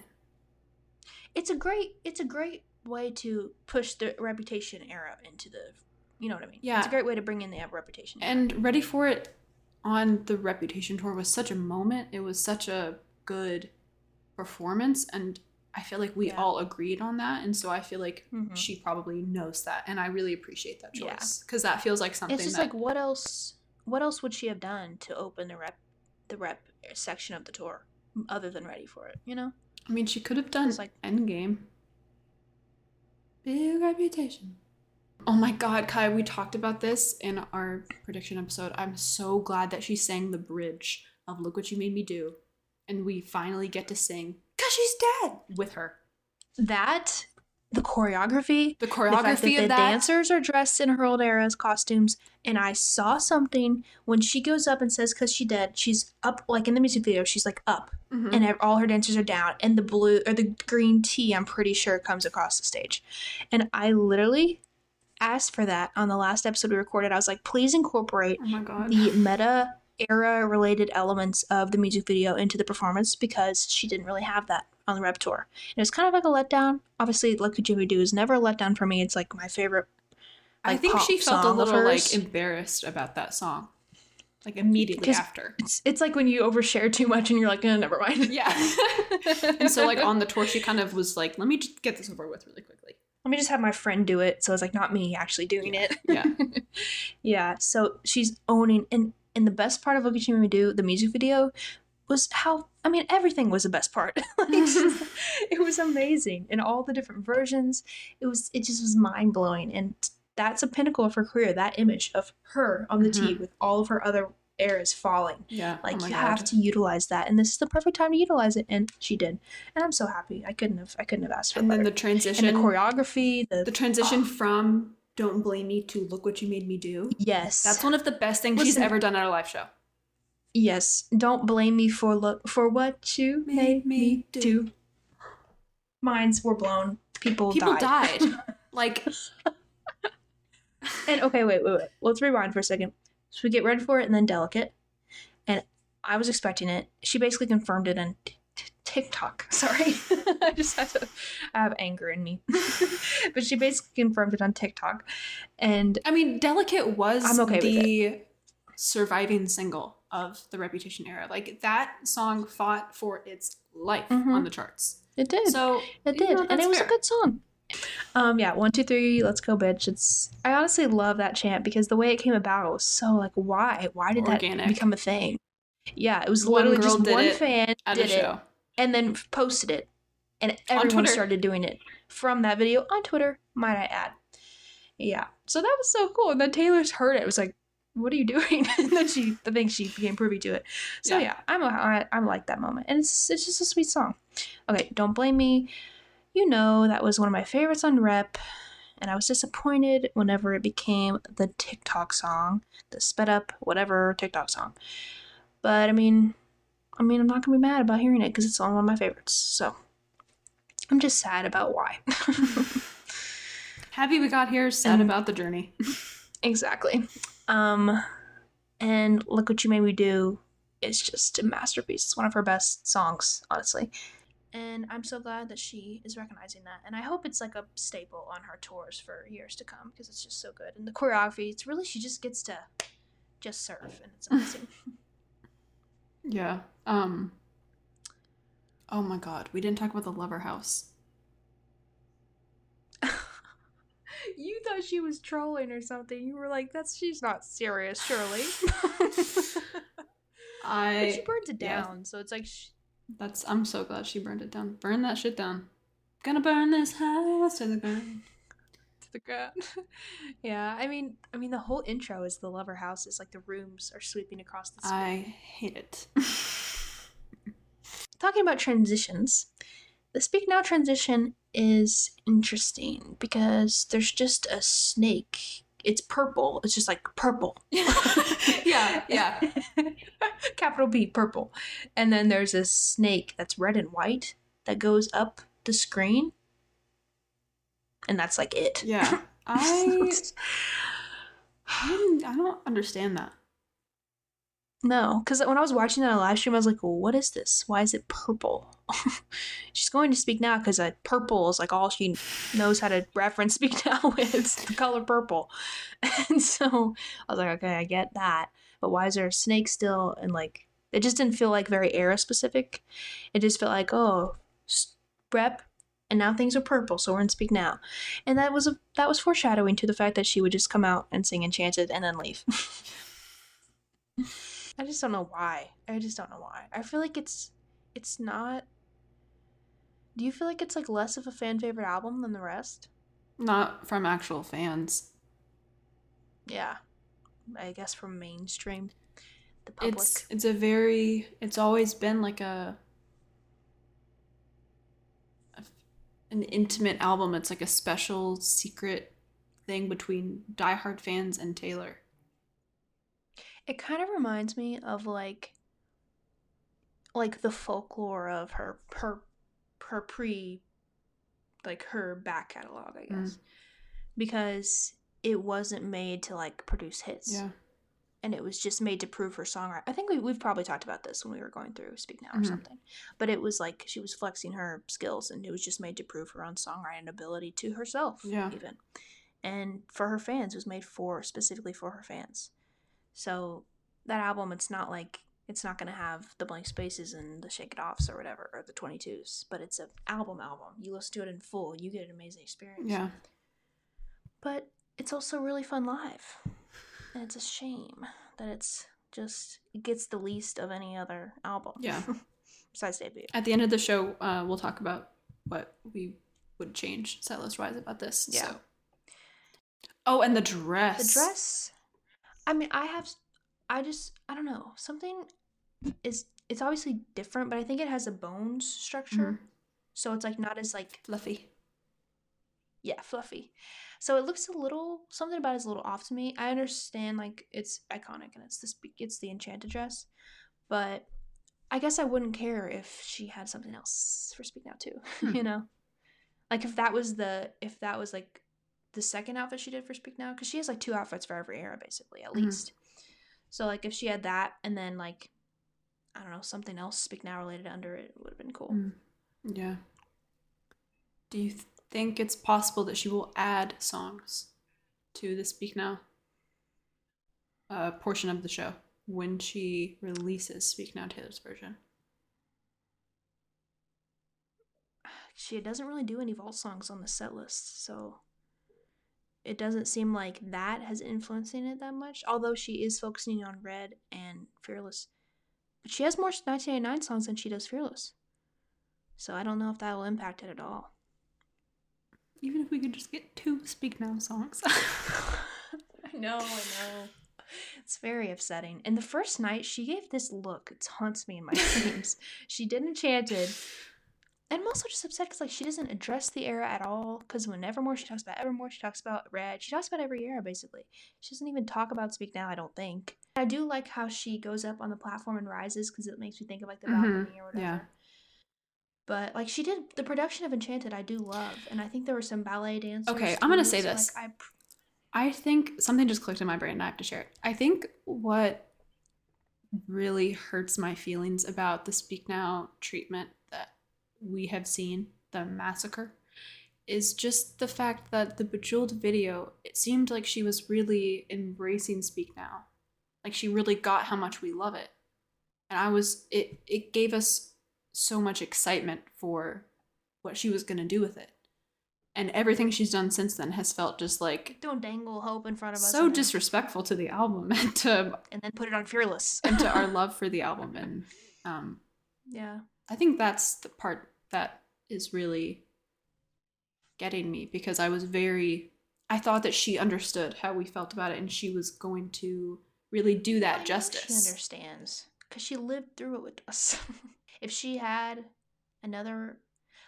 It's a great it's a great way to push the reputation era into the you know what I mean. Yeah. It's a great way to bring in the reputation. era. And Ready for It on the Reputation tour was such a moment. It was such a good performance, and I feel like we Yeah. all agreed on that. And so I feel like Mhm. she probably knows that, and I really appreciate that Yeah. choice because that feels like something it's just that like what else what else would she have done to open the rep the rep section of the tour other than ready for it, you know? I mean she could have done like- Endgame. Big reputation. Oh my god, Kai, we talked about this in our prediction episode. I'm so glad that she sang the bridge of Look What You Made Me Do. And we finally get to sing Cause She's Dead with her. That the choreography, The the fact that choreography the of that. dancers are dressed in her old era's costumes, and I saw something when she goes up and says "cause she dead," she's up like in the music video, she's like up, Mhm. and all her dancers are down, and the blue or the green tea, I'm pretty sure, comes across the stage. And I literally asked for that on the last episode we recorded. I was like, please incorporate oh my god. the meta era related elements of the music video into the performance because she didn't really have that on the rep tour. And it was kind of like a letdown. Obviously, What You Made Me Do is never a letdown for me. It's like my favorite. I think she felt a little like embarrassed about that song, like immediately after. It's, it's like when you overshare too much and you're like, eh, never mind. Yeah. and so like on the tour, she kind of was like, "Let me just get this over with really quickly." Let me just have my friend do it. So it's like not me actually doing it. Yeah. yeah. So she's owning and and the best part of Me Do, the music video, was how I mean everything was the best part. like, it was amazing. And all the different versions. It was it just was mind blowing. And that's a pinnacle of her career, that image of her on the mm-hmm. tee with all of her other eras falling. Yeah. Oh like oh you God. have to utilize that, and this is the perfect time to utilize it, and she did, and I'm so happy. I couldn't have, I couldn't have asked for that. And then the transition, and the choreography, the, the transition ah. from "Don't Blame Me" to "Look What You Made Me Do." yes, That's one of the best things she's ever done at a live show. yes. Don't blame me for look for what you made me do. Minds were blown. People, People died. died. Like, and okay, wait, wait, wait. Let's rewind for a second. So we get ready for it, and then delicate, and I was expecting it. She basically confirmed it on t- t- TikTok. Sorry, I just had to. I have anger in me, but she basically confirmed it on TikTok, and I mean, "Delicate" was I'm okay the surviving single of the Reputation era. Like that song fought for its life Mhm. on the charts. it did. So It you did, know, and it was fair. a good song. Um, yeah, one, two, three, let's go, bitch. It's I honestly love that chant because the way it came about was so like, why? Why did Organic. that become a thing? Yeah, it was literally just one fan at did a it and then posted it, and everyone started doing it from that video on Twitter. Might I add? Yeah, so that was so cool. And then Taylor's heard it. It was like, "What are you doing?" and then she, I think she became privy to it. So Yeah. yeah, I'm a, I, I'm like that moment, and it's it's just a sweet song. Okay, don't blame me. You know that was one of my favorites on Rep, and I was disappointed whenever it became the TikTok song, the sped up whatever TikTok song. But I mean, I mean, I'm not gonna be mad about hearing it because it's on one of my favorites. So I'm just sad about why. Happy we got here. Sad And- about the journey. exactly. Um, and look what you made me do It's just a masterpiece. It's one of her best songs, honestly. And I'm so glad that she is recognizing that. And I hope it's like a staple on her tours for years to come because it's just so good. And the choreography, it's really she just gets to just serve and it's amazing. Yeah. Um. Oh my God, we didn't talk about the Lover House. you thought she was trolling or something. You were like, "That's she's not serious, surely." I. but she burns it yeah. down, so it's like sh That's. I'm so glad she burned it down. Burn that shit down. Gonna burn this house to the ground. to the ground. yeah, I mean, I mean, the whole intro is the lover house. Is like the rooms are sweeping across the. Screen. I hate it. Talking about transitions, the speak now transition is interesting because there's just a snake. It's purple. It's just like purple. yeah. Yeah. Capital P, purple. And then there's a snake that's red and white that goes up the screen. And that's like it. Yeah. I. I I don't understand that. No, because when I was watching that on live stream, I was like, well, "What is this? Why is it purple?" She's going to speak now because uh, purple is like all she knows how to reference speak now with the color purple, and so I was like, "Okay, I get that, but why is there a snake still?" And like, it just didn't feel like very era specific. It just felt like, oh, rep, and now things are purple, so we're in speak now, and that was a that was foreshadowing to the fact that she would just come out and sing Enchanted and then leave. I just don't know why. I just don't know why. I feel like it's it's not Do you feel like it's like less of a fan favorite album than the rest? Not from actual fans. Yeah. I guess from mainstream the public. It's it's a very it's always been like a, an intimate album. It's like a special secret thing between diehard fans and Taylor. It kind of reminds me of like like the folklore of her her her pre like her back catalog, I guess. Because it wasn't made to like produce hits. Yeah. and it was just made to prove her songwriting. I think we, we've probably talked about this when we were going through Speak Now or Mhm. something. But it was like she was flexing her skills, and it was just made to prove her own songwriting ability to herself, Yeah. even. And for her fans, it was made for specifically for her fans. So that album, it's not like it's not going to have the blank spaces and the shake it offs or whatever or the 22s but it's an album album you listen to it in full you get an amazing experience Yeah. but it's also really fun live and it's a shame that it's just it gets the least of any other album Yeah. besides debut At the end of the show, uh, we'll talk about what we would change setlist wise about this. Yeah. So. Oh, and the dress. the dress i mean i have i just i don't know something is it's obviously different but i think it has a bones structure Mhm. so it's like not as like Fluffy. yeah, fluffy. So it looks a little something about it's a little off to me. I understand like it's iconic and it's this it's the enchanted dress, but I guess I wouldn't care if she had something else for Speak Now too. Hmm. you know, like if that was the if that was like the second outfit she did for Speak Now because she has like two outfits for every era basically at Mhm. least. So like if she had that and then like I don't know something else Speak Now related under it, it would have been cool. Mm. Yeah. Do you th- think it's possible that she will add songs to the Speak Now uh, portion of the show when she releases Speak Now Taylor's version? she doesn't really do any vault songs on the set list, so it doesn't seem like that has influencing it that much. Although she is focusing on Red and Fearless, but she has more 1989 songs than she does Fearless, so I don't know if that will impact it at all. Even if we could just get two Speak Now songs. I know, I know. It's very upsetting. And the first night, she gave this look. It haunts me in my dreams. she did Enchanted. And I'm also just upset because like she doesn't address the era at all. Because when Evermore, she talks about Evermore. She talks about Red. She talks about every era basically. She doesn't even talk about Speak Now. I don't think. I do like how she goes up on the platform and rises because it makes me think of like the Mhm, or whatever. yeah. But like she did the production of Enchanted, I do love, and I think there were some ballet dancers. Okay, I'm gonna say so, this. Like, I pr- I think something just clicked in my brain and I have to share it. I think what really hurts my feelings about the Speak Now treatment we have seen, the massacre, is just the fact that the Bejeweled video, it seemed like she was really embracing Speak Now. Like she really got how much we love it. And I was it it gave us so much excitement for what she was gonna do with it. And everything she's done since then has felt just like don't dangle hope in front of us. so disrespectful to the album and to and then put it on Fearless. and to our love for the album and um yeah. I think that's the part that is really getting me because I was very I thought that she understood how we felt about it and she was going to really do that know justice. She understands because she lived through it with us. if she had another,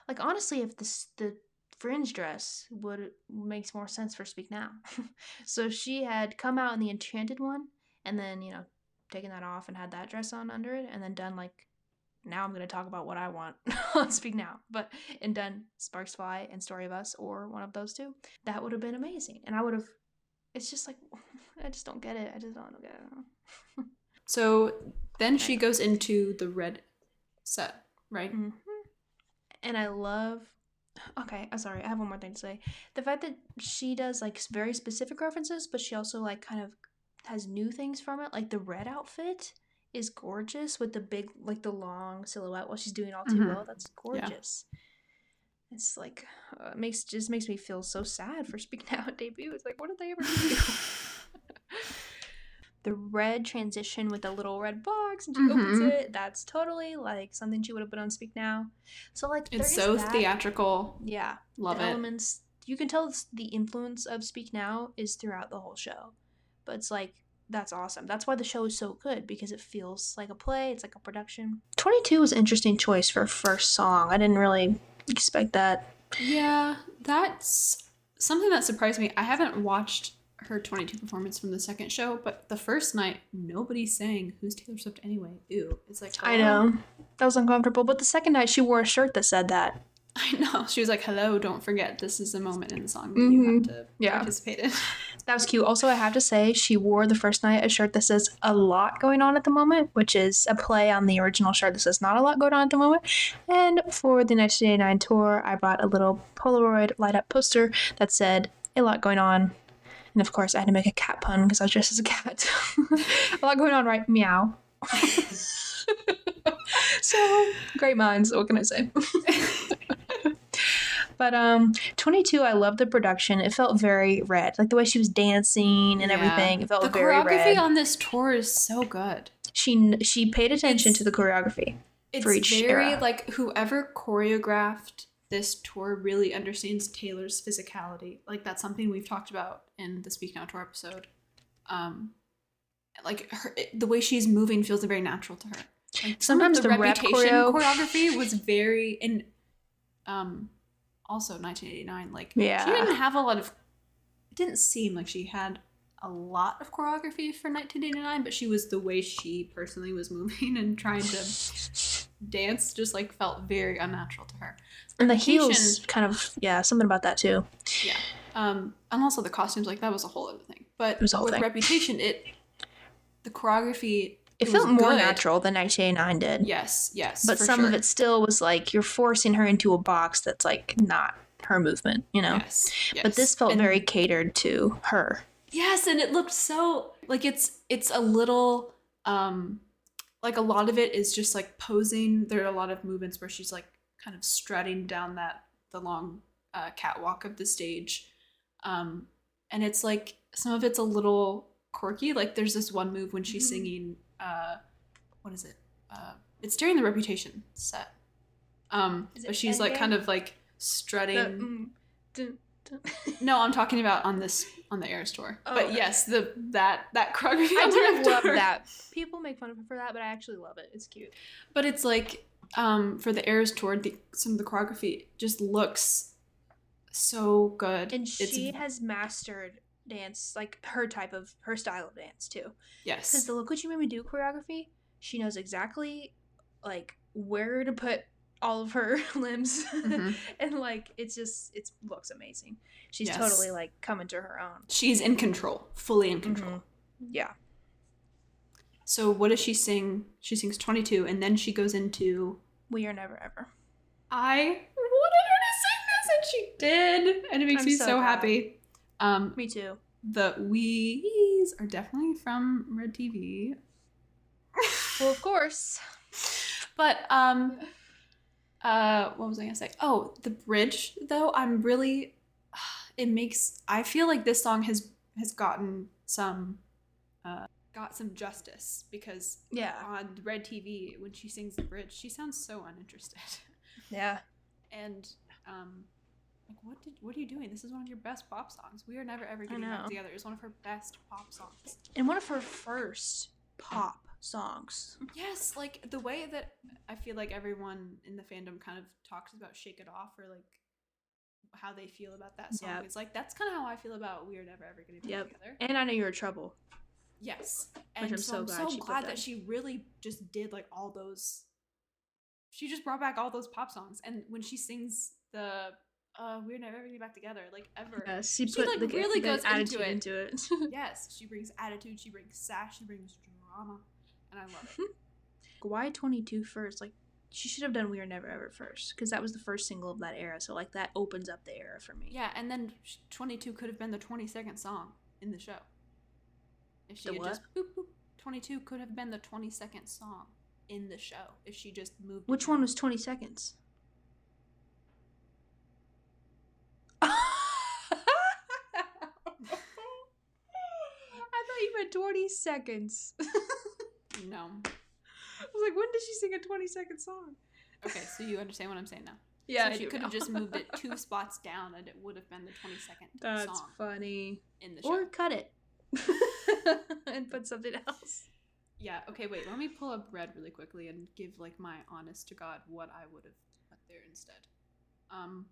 like honestly, if this the fringe dress would makes more sense for Speak Now. so if she had come out in the enchanted one and then you know taken that off and had that dress on under it and then done like now I'm gonna talk about what I want on Speak Now, but and done Sparks Fly and Story of Us or one of those two, that would have been amazing, and I would have. It's just like I just don't get it. I just don't get it. So then she goes into the red set, right? Mhm. And I love. Okay, I'm sorry. I have one more thing to say. The fact that she does like very specific references, but she also like kind of has new things from it. Like the red outfit is gorgeous with the big, like the long silhouette while she's doing all too Mhm. well. That's gorgeous. It's like uh, it makes just makes me feel so sad for Speak Now debut. It's like what did they ever do? the red transition with the little red box and she opens Mhm. it. That's totally like something she would have put on Speak Now. So like It's so that. theatrical. Yeah, Love the it. elements. You can tell the influence of Speak Now is throughout the whole show, but it's like that's awesome. That's why the show is so good because it feels like a play. It's like a production. Twenty two was an interesting choice for first song. I didn't really expect that. Yeah, that's something that surprised me. I haven't watched her 22 performance from the second show, but the first night, nobody sang Who's Taylor Swift anyway? Ew. It's like, I hello? know that was uncomfortable, but the second night she wore a shirt that said that. I know. She was like, "Hello, don't forget this is a moment in the song that you have mm-hmm. to Yeah. participate in." That was cute. Also, I have to say, she wore the first night a shirt that says a lot going on at the moment, which is a play on the original shirt that says not a lot going on at the moment. And for the 1989 tour, I bought a little Polaroid light up poster that said a lot going on. And of course, I had to make a cat pun because I was dressed as a cat. a lot going on, right? Meow. so, great minds. What can I say? But um 22 I love the production. It felt very red. Like the way she was dancing and Yeah. everything. It felt the very choreography red. on this tour is so good. she she paid attention It's- to the choreography. It's For each very era. like whoever choreographed this tour really understands Taylor's physicality. Like that's something we've talked about in the Speak Now tour episode. Um, like her, it- the way she's moving feels very natural to her. Like, some of Sometimes the rep Reputation choreo- choreography was very and um also 1989 like she didn't have a lot of it didn't seem like she had a lot of choreography for 1989 but she was the way she personally was moving and trying to dance just like felt very unnatural to her And the heels kind of yeah, something about that too. Yeah um and also the costumes like that was a whole other thing but It was a whole with thing. reputation it the choreography It, was felt more good. natural than 1989 did. yes yes but some of it still was like you're forcing her into a box that's like not her movement, you know. yes, yes. But this felt And- very catered to her. Yes, and it looked so like it's it's a little um like a lot of it is just like posing. There are a lot of movements where she's like kind of strutting down that the long uh, catwalk of the stage. Um and it's like some of it's a little quirky. Like there's this one move when she's Mhm. singing uh what is it? Uh it's during the reputation set. Um but she's like kind of like strutting mm, no, I'm talking about on this on the Eras tour. Oh, but okay. yes, the that that choreography. I do love that. People make fun of her for that, but I actually love it. It's cute. But it's like um for the Eras tour, the, some of the choreography just looks so good. And It's- she has mastered dance, like her type of her style of dance too. Yes. Because the Look What You Made Me Do choreography, she knows exactly like where to put all of her limbs, Mhm. and like it's just it looks amazing. She's Yes. totally like coming to her own. she's in control, fully in control. Mhm. Yeah, So what does she sing? She sings 22, and then she goes into we are never ever. I wanted her to sing this, and she did, and it makes I'm me so so, happy. Um, Me too. the wees are definitely from Red TV. Well, of course. But um uh what was I gonna say? Oh, the bridge though, I'm really it makes I feel like this song has has gotten some uh got some justice because Yeah. on Red TV when she sings the bridge, she sounds so uninterested. Yeah. and um like what did what are you doing? This is one of your best pop songs. We are never ever getting back together. It's one of her best pop songs. And one of her first pop songs. Yes, like the way that I feel like everyone in the fandom kind of talks about Shake It Off or like how they feel about that song. Yep. It's like that's kind of how I feel about We Are Never Ever Gonna Be Yep. Together. And I know you're in trouble. Yes. And I'm so, so I'm glad so glad that. that she really just did like all those she just brought back all those pop songs. And when she sings the uh We're Never Be Back Together, like ever. Yes, she, She, put like, the, really the goes into attitude it. into it. Yes, she brings attitude, she brings sass, she brings drama. And I love it. Why 22 first? Like, she should have done We Are Never Ever first because that was the first single of that era. So, like, that opens up the era for me. Yeah, and then 22 could have been the 22nd song in the show. If she The what? just boop, boop, 22 could have been the 22nd song in the show if she just moved. Which one was 20 seconds? I thought 20 seconds. No. I was like, when did she sing a 20 second song? Okay, so you understand what I'm saying now. Yeah, so she could have just moved it two spots down and it would have been the 22nd That's song funny. in the show. Or cut it and put something else. yeah, okay, wait, let me pull up Red really quickly and give like my honest to God what I would have put there instead. Um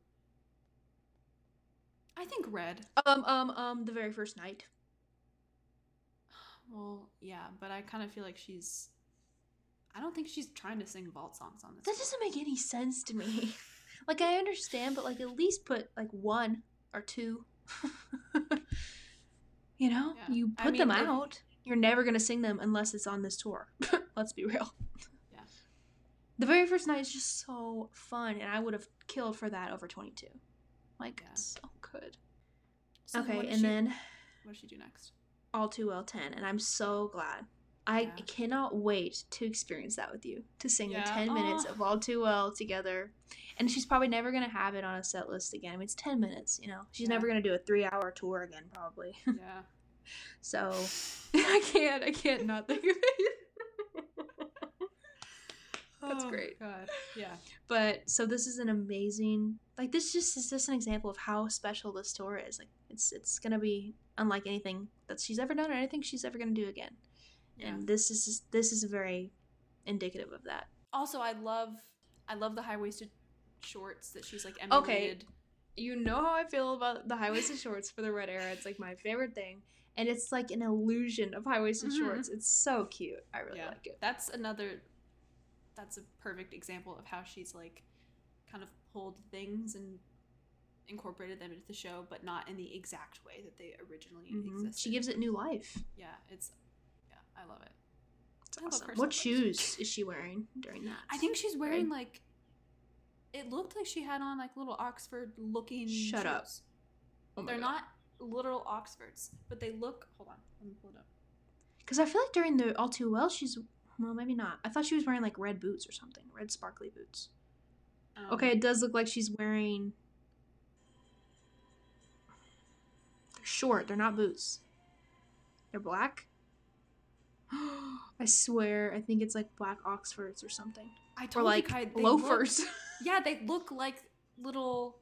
I think Red. Um, um, um, the very first night. Well, yeah, but I kind of feel like she's. I don't think she's trying to sing vault songs on this. That doesn't make any sense to me. Like I understand, but like at least put like one or two. you know, Yeah. you I put them mean, if- out. You're never gonna sing them unless it's on this tour. Let's be real. Yeah. The very first night is just so fun, and I would have killed for that over 22. Like, Yeah. so good. So okay, and she- then what does she do next? All Too Well 10, and I'm so glad. I Yeah. cannot wait to experience that with you, to sing the Yeah. 10 minutes of ah. All Too Well together. And she's probably never going to have it on a set list again. I mean, it's 10 minutes, you know? She's Yeah. never going to do a three hour tour again, probably. Yeah. So I can't, I can't not think of it. That's Oh, great. God. Yeah. But so this is an amazing, like, this just is just an example of how special this tour is. Like, it's it's gonna be unlike anything that she's ever done or anything she's ever gonna do again. Yeah. And this is this is very indicative of that. Also, I love I love the high waisted shorts that she's like Okay. You know how I feel about the high waisted shorts for the red era. It's like my favorite thing, and it's like an illusion of high waisted Mhm. shorts. It's so cute. I really yeah. like it. That's another that's a perfect example of how she's like kind of pulled things and incorporated them into the show, but not in the exact way that they originally Mhm. existed. She gives it new life. Yeah, it's yeah, I love it. It's I awesome. her What shoes is she wearing during that? I think she's wearing Right. like it looked like she had on like little Oxford looking Shut up. shoes. Oh They're God. not literal Oxfords, but they look hold on, let me pull it up. Because I feel like during the All Too Well, she's well, maybe not. I thought she was wearing like red boots or something, red sparkly boots. Um, Okay, it does look like she's wearing. Short. They're not boots. They're black. I swear, I think it's like black Oxfords or something, I or like you, Kai, loafers. look- yeah, they look like little.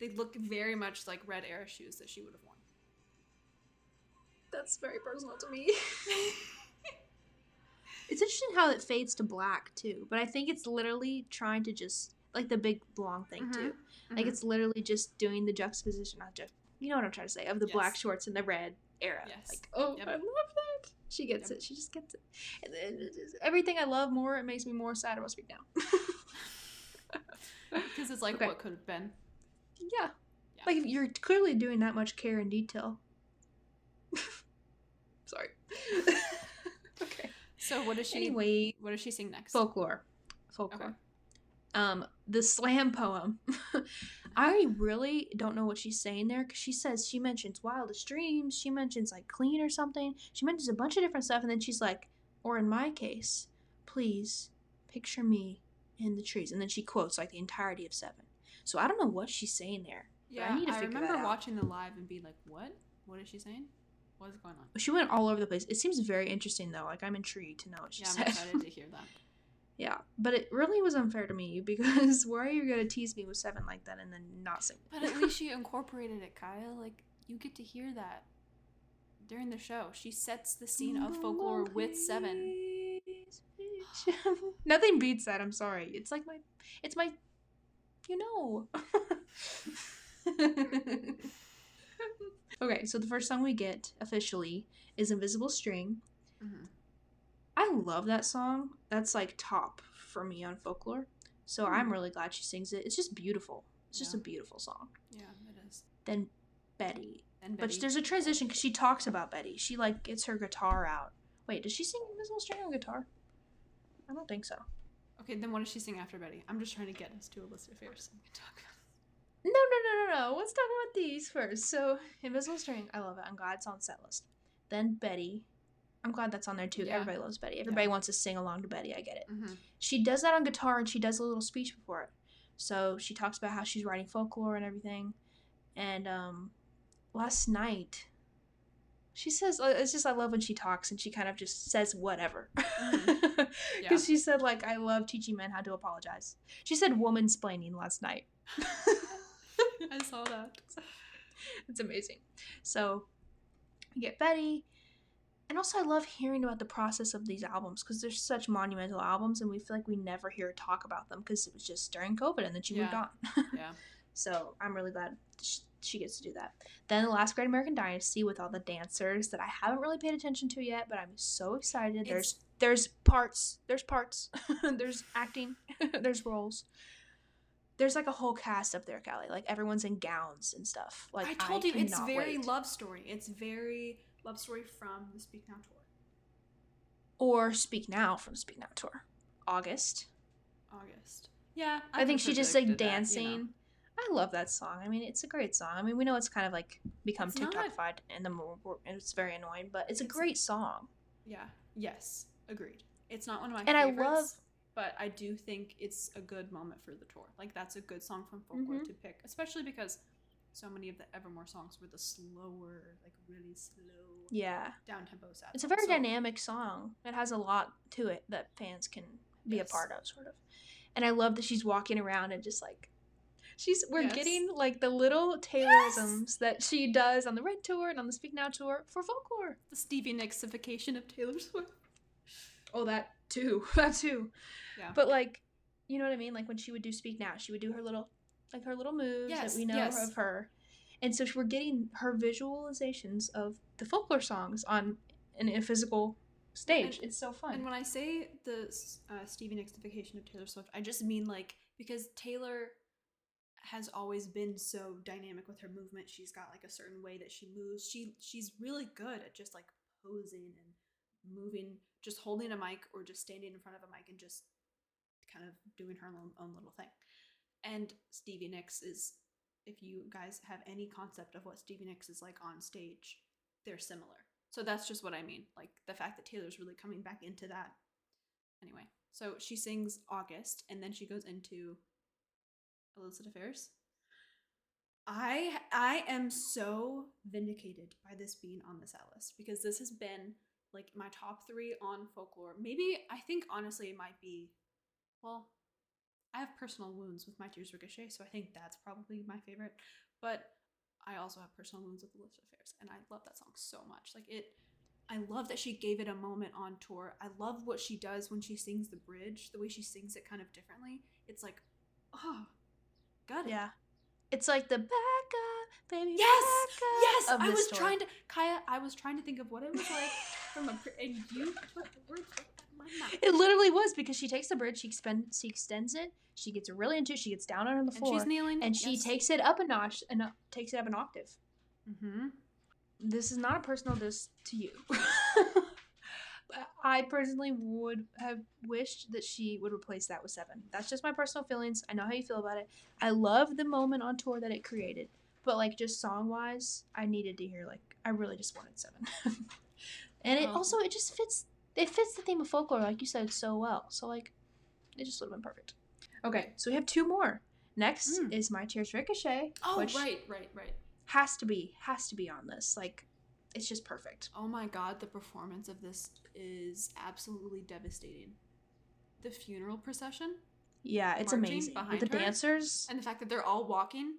They look very much like red era shoes that she would have worn. That's very personal to me. it's interesting how it fades to black too, but I think it's literally trying to just like the big long thing too. Like Mhm. it's literally just doing the juxtaposition, not just you know what I'm trying to say, of the black shorts and the red era. Yes. Like, oh, Yep. I love that. She gets Yep. it. She just gets it. And then everything I love more, it makes me more sad about Speak Now. because it's like Okay. what could have been. yeah. Yeah. Like you're clearly doing that much care and detail. Sorry. okay. So what does she? Anyway, what does she sing next? folklore. Folklore. Okay. Um, the slam poem. I really don't know what she's saying there because she says she mentions wildest dreams, she mentions like clean or something. She mentions a bunch of different stuff, and then she's like, or in my case, please picture me in the trees, and then she quotes like the entirety of Seven. So I don't know what she's saying there. Yeah, need to I figure remember watching the live and being like, "What? What is she saying? What is going on?" She went all over the place. It seems very interesting though. Like I'm intrigued to know what she Yeah, I'm said. excited to hear that. yeah, but it really was unfair to me because why are you gonna tease me with Seven like that and then not sing? But at least she incorporated it, Kyle. Like you get to hear that during the show. She sets the scene of folklore with Seven. Nothing beats that. I'm sorry. It's like my, it's my, you know. okay, so the first song we get officially is "Invisible String." hmm I love that song. That's like top for me on folklore. So I'm Mhm. really glad she sings it. It's just beautiful. It's just a beautiful song. Yeah, it is. Then Betty. And Betty. But there's a transition because she talks about Betty. She like gets her guitar out. Wait, does she sing Invisible String on guitar? I don't think so. okay, then what does she sing after Betty? I'm just trying to get us to Illicit Affairs. We can talk about. No, no, no, no, no. Let's talk about these first. So, Invisible String, I love it. I'm glad it's on set list. Then Betty. I'm glad that's on there too. Yeah. Everybody loves Betty. Everybody Yeah. wants to sing along to Betty. I get it. Mm-hmm. She does that on guitar and she does a little speech before it. So she talks about how she's writing folklore and everything. And um, last night, she says, uh, it's just, I love when she talks and she kind of just says whatever. Because Yeah. she said, like, I love teaching men how to apologize. She said woman splaining last night. I saw that. it's amazing. So you get Betty. And also, I love hearing about the process of these albums because they're such monumental albums, and we feel like we never hear talk about them because it was just during COVID and then she moved on. Yeah. so I'm really glad she gets to do that. Then the last Great American Dynasty with all the dancers that I haven't really paid attention to yet, but I'm so excited. There's there's parts, there's parts, there's acting, there's roles. there's like a whole cast up there, Callie. Like everyone's in gowns and stuff. Like I told you it's very wait. love story. It's very love story from the Speak Now tour. Or Speak Now from Speak Now tour. August. August. Yeah, I, think she just like predicted that, you dancing. know. I love that song. I mean, it's a great song. I mean, we know it's kind of like become It's TikTokified in the mo- and it's very annoying, but it's a great song. Yeah. Yes. Agreed. It's not one of my And I favorites. love- but I do think it's a good moment for the tour. Like that's a good song from folklore Mhm. to pick, especially because so many of the Evermore songs were the slower, like really slow, Yeah. down tempo sad. It's a very. So- dynamic song. It has a lot to it that fans can be Yes. a part of, sort of. And I love that she's walking around and just like she's we're Yes. getting like the little Taylorisms that she does on the Red tour and on the Speak Now tour for folklore. The Stevie Nicksification of Taylor Swift. Oh, that too. That too. Yeah. But like, you know what I mean? Like when she would do Speak Now, she would do her little, like her little moves Yes, that we know yes. of her. And so we're getting her visualizations of the folklore songs on in a physical stage. And- it's so fun. And when I say the uh, Stevie Nicksification of Taylor Swift, I just mean like because Taylor has always been so dynamic with her movement. She's got like a certain way that she moves. She she's really good at just like posing and moving, just holding a mic or just standing in front of a mic and just kind of doing her own, own little thing. And Stevie Nicks is, if you guys have any concept of what Stevie Nicks is like on stage, they're similar. So that's just what I mean. Like the fact that Taylor's really coming back into that. Anyway, so she sings August and then she goes into Illicit Affairs. I I am so vindicated by this being on the set list because this has been like my top three on folklore. Maybe I think honestly it might be well, I have personal wounds with My Tears Ricochet, so I think that's probably my favorite. But I also have personal wounds with Illicit Affairs, and I love that song so much. Like it, I love that she gave it a moment on tour. I love what she does when she sings the bridge, the way she sings it kind of differently. It's like, oh, got it. yeah. It's like the back up, baby. Yes, up yes. I was story. trying to, Kaya. I was trying to think of what it was like from a, and you put the words right out of my mouth. It literally was because she takes the bridge, she expends, she extends it, she gets really into it, she gets down on the And floor, she's kneeling, and she takes it up a notch and uh, takes it up an octave. Mm-hmm. This is not a personal diss to you. I personally would have wished that she would replace that with Seven. That's just my personal feelings. I know how you feel about it. I love the moment on tour that it created, but like just song wise, I needed to hear like I really just wanted Seven. and it Oh. also it just fits it fits the theme of folklore like you said so well. So like it just would have been perfect. Okay, so we have two more. Next Mm. is My Tears Ricochet, Oh, which right, right, right. has to be has to be on this. Like it's just perfect. Oh my god, the performance of this is absolutely devastating. The funeral procession Yeah, it's amazing. With the her? dancers. and the fact that they're all walking,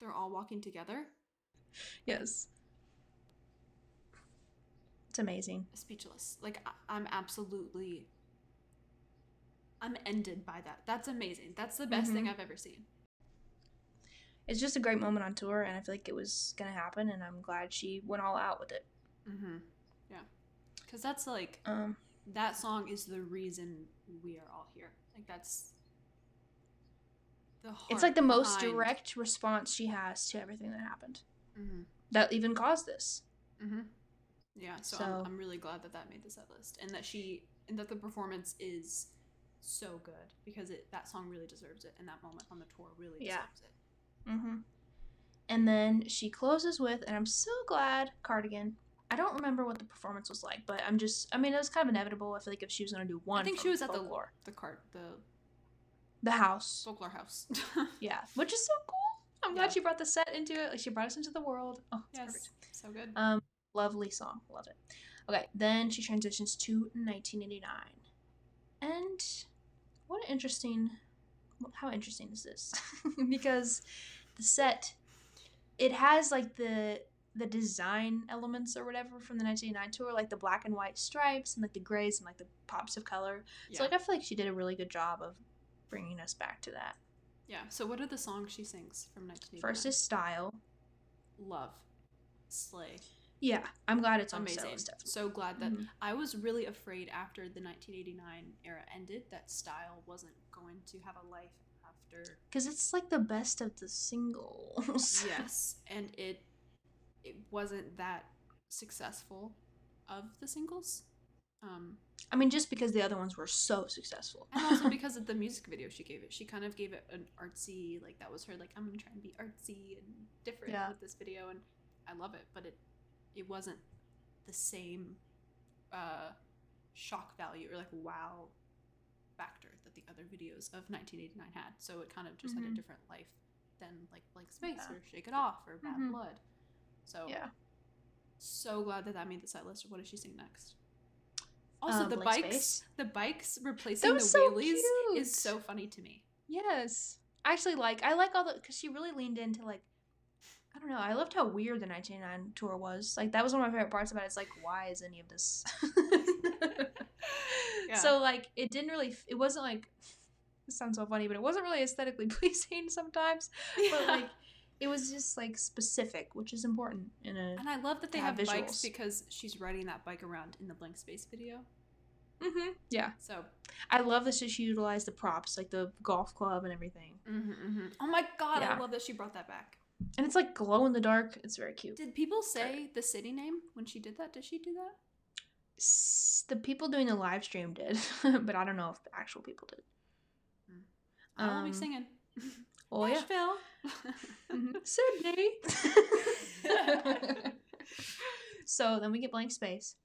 they're all walking together. Yes. It's amazing. Speechless. Like I- I'm absolutely I'm ended by that. That's amazing. That's the best thing Mhm. I've ever seen. It's just a great moment on tour and I feel like it was gonna happen and I'm glad she went all out with it. Mm-hmm. Yeah. Cause that's like Um that song is the reason we are all here. Like that's the it's like the most behind- direct response she has to everything that happened. Mhm. That even caused this. Mm-hmm. Yeah, so, So- I'm, I'm really glad that that made the set list and that she and that the performance is so good because it that song really deserves it and that moment on the tour really Yeah. deserves it. Mm-hmm. And then she closes with, and I'm so glad, Cardigan. I don't remember what the performance was like, but I'm just, I mean, it was kind of inevitable. I feel like if she was going to do one, I think she was at folklore. the the cart the the house. folklore house. Yeah, which is so cool. I'm Yeah. glad she brought the set into it. Like she brought us into the world. Oh, it's perfect. yes, so good. Um, lovely song. Love it. Okay, then she transitions to 1989. And what an interesting how interesting is this? because the set it has like the the design elements or whatever from the 1989 tour, like the black and white stripes and like the grays and like the pops of color. yeah. So like I feel like she did a really good job of bringing us back to that. yeah. So what are the songs she sings from 1989? First is style. love, slay, Yeah, I'm glad it's on amazing. definitely. So glad that Mhm. I was really afraid after the 1989 era ended that style wasn't going to have a life after. Because it's like the best of the singles. yes, and it it wasn't that successful of the singles. Um, I mean, just because the other ones were so successful. and also because of the music video she gave it, she kind of gave it an artsy like that was her like I'm gonna try and be artsy and different Yeah. with this video, and I love it, but it it wasn't the same uh, shock value or like wow factor that the other videos of 1989 had. So it kind of just had a Mhm. different life than like Blank Space Yeah. or Shake It Off or Bad Mhm. Blood. So yeah. so glad that that made the set list. What does she sing next? Also, Um, the Blank bikes, Space. the bikes replacing the so wheelies cute. is so funny to me. Yes. I actually like I like all the because she really leaned into like I don't know. I loved how weird the 1989 tour was. Like that was one of my favorite parts about it. It's like why is any of this? Yeah. So like it didn't really. It wasn't like. This sounds so funny, but it wasn't really aesthetically pleasing sometimes. But like, it was just like specific, which is important in a. and I love that they have, have bikes because she's riding that bike around in the blank space video. Mm-hmm. Yeah, So, I love that she utilized the props, like the golf club and everything, oh my god, I love that she brought that back. And it's like glow in the dark. It's very cute. Did people say the city name when she did that? Did she do that? S- the people doing the live stream did, but I don't know if the actual people did. I will be Um, singing. Oh yeah, Nashville. Mhm. Sydney. so then we get blank space,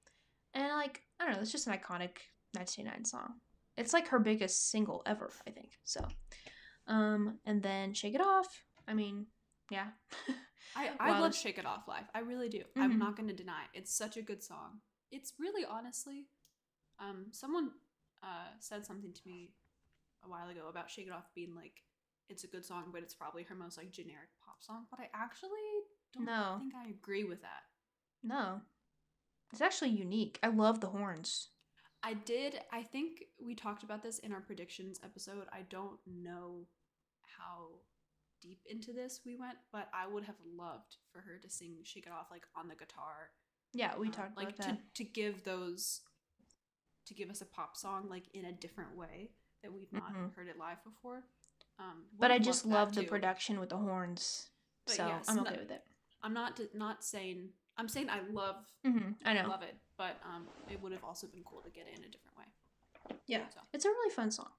and like I don't know, it's just an iconic 1989 song. It's like her biggest single ever, I think. So, um, and then shake it off. I mean, yeah, I, I Wow, love Shake It Off live. I really do. Mhm. I'm not going to deny it. It's such a good song. It's really honestly, um, someone uh, said something to me a while ago about Shake It Off being like, it's a good song, but it's probably her most like generic pop song. But I actually don't No. think I agree with that. no, it's actually unique. I love the horns. I did. I think we talked about this in our predictions episode. I don't know how deep into this we went, but I would have loved for her to sing "Shake It Off" like on the guitar. Yeah, we um, talked like about to that. to give those to give us a pop song like in a different way that we've not Mhm. heard it live before. Um, But I just love the too. production with the horns. But so yes, I'm okay with it. I'm not not saying I'm saying I love hmm I know. love it, but um, it would have also been cool to get it in a different way. Yeah. So. It's a really fun song.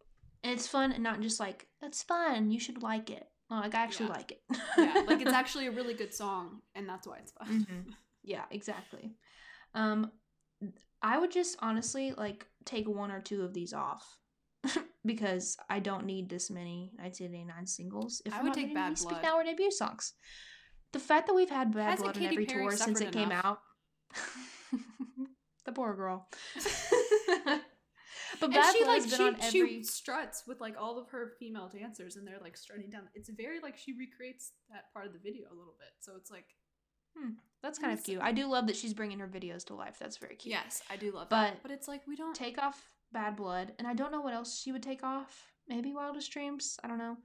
And it's fun and not just like, that's fun, you should like it. No, like I actually Yeah. like it. yeah, like it's actually a really good song, and that's why it's fun. Mhm. Yeah, exactly. Um I would just honestly like take one or two of these off. because I don't need this many 1989 singles. If I would take Bad any Speak Blood. Now or debut songs. The fact that we've had Bad Hasn't Blood Katy every Perry tour since it came out. the poor girl. But and she like she, every she struts with like all of her female dancers, and they're like strutting down. It's very like she recreates that part of the video a little bit. So it's like hmm, That's kind of cute. I do love that she's bringing her videos to life. That's very cute. yes, I do love But- that. But it's like we don't. Take off Bad Blood, and I don't know what else she would take off. Maybe Wildest Dreams. I don't know,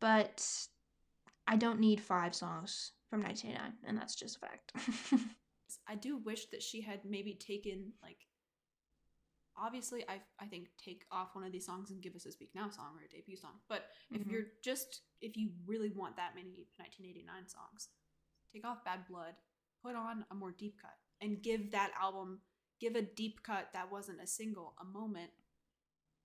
but I don't need five songs from 1989, and that's just a fact. I do wish that she had maybe taken like. Obviously, I I think take off one of these songs and give us a Speak Now song or a debut song. But if Mhm. you're just if you really want that many 1989 songs, take off Bad Blood, put on a more deep cut, and give that album give a deep cut that wasn't a single a moment.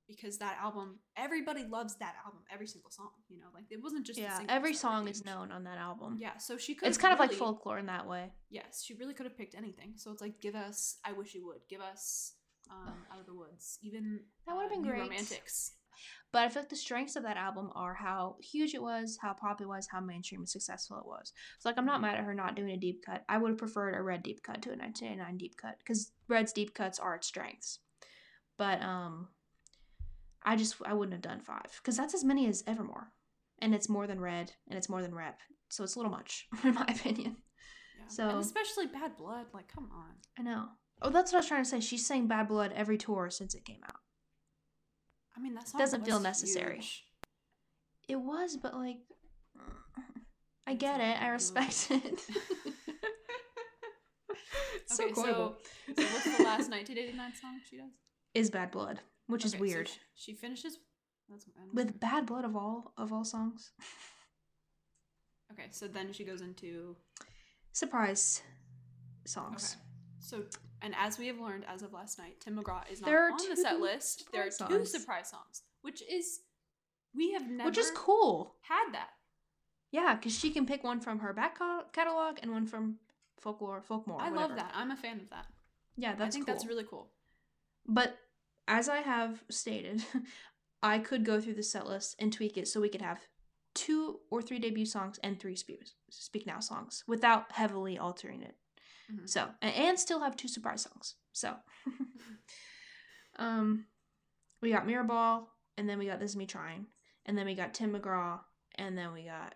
Because that album, everybody loves that album, every single song. You know, like it wasn't just yeah, every song is known on that album. Yeah, so she could. it's kind of like folklore in that way. Yes, she really could have picked anything. So it's like, give us "I Wish You Would," give us um, "Out of the Woods," even That would've uh, been great. Romantics. But I feel like the strengths of that album are how huge it was, how pop it was, how mainstream and successful it was. So like I'm not mad at her not doing a deep cut. I would have preferred a red deep cut to a 1989 deep cut because red's deep cuts are its strengths. But um, I just I wouldn't have done five because that's as many as Evermore, and it's more than red and it's more than rep. So it's a little much in my opinion. Yeah. So- and especially "Bad Blood." Like, come on. I know. Oh, that's what I was trying to say. She's sang Bad Blood every tour since it came out. I mean, that Doesn't feel necessary. huge. It was, but like, I get it. I respect it. It's okay, so, so what's the last 1989 song she does? is Bad Blood, which is Okay, so weird. sh- she finishes That's with Bad Blood of all of all songs. Okay, so then she goes into Surprise songs. Okay. So, and as we have learned as of last night, Tim McGraw is not There are on the set list. There are two songs. surprise songs, which is we have never Which is cool. had that. Yeah, because she can pick one from her back catalog and one from folklore, folkmore. I whatever. love that. I'm a fan of that. Yeah, that's I think cool. that's really cool. But as I have stated, I could go through the set list and tweak it so we could have two or three debut songs and three speak, speak now songs without heavily altering it. Mhm. So and, still have two surprise songs. So um we got Mirrorball and then we got This Is Me Trying and then we got Tim McGraw and then we got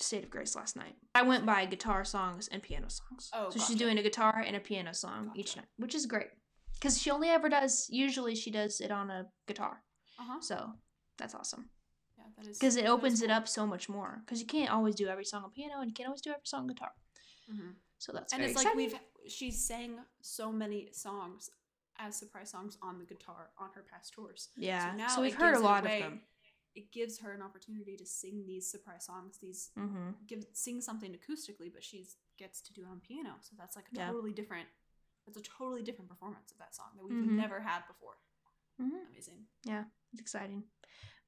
State of Grace last night. I went by guitar songs and piano songs. Oh, so she's doing a guitar and a piano song each night, which is great. Because she only ever does, usually she does it on a guitar. Uh huh. So that's awesome. Yeah, that is Because it opens it up so much more. Because you can't always do every song on piano and you can't always do every song on guitar. Mhm. So that's And it's like we've she's sang so many songs as surprise songs on the guitar on her past tours. Yeah. So now So, we've heard a lot away- of them. It gives her an opportunity to sing these surprise songs, these Mm-hmm. give sing something acoustically, but she gets to do it on piano. So that's like a Yeah. totally different. That's a totally different performance of that song that we've Mhm. never had before. Mm-hmm. Amazing. Yeah, it's exciting.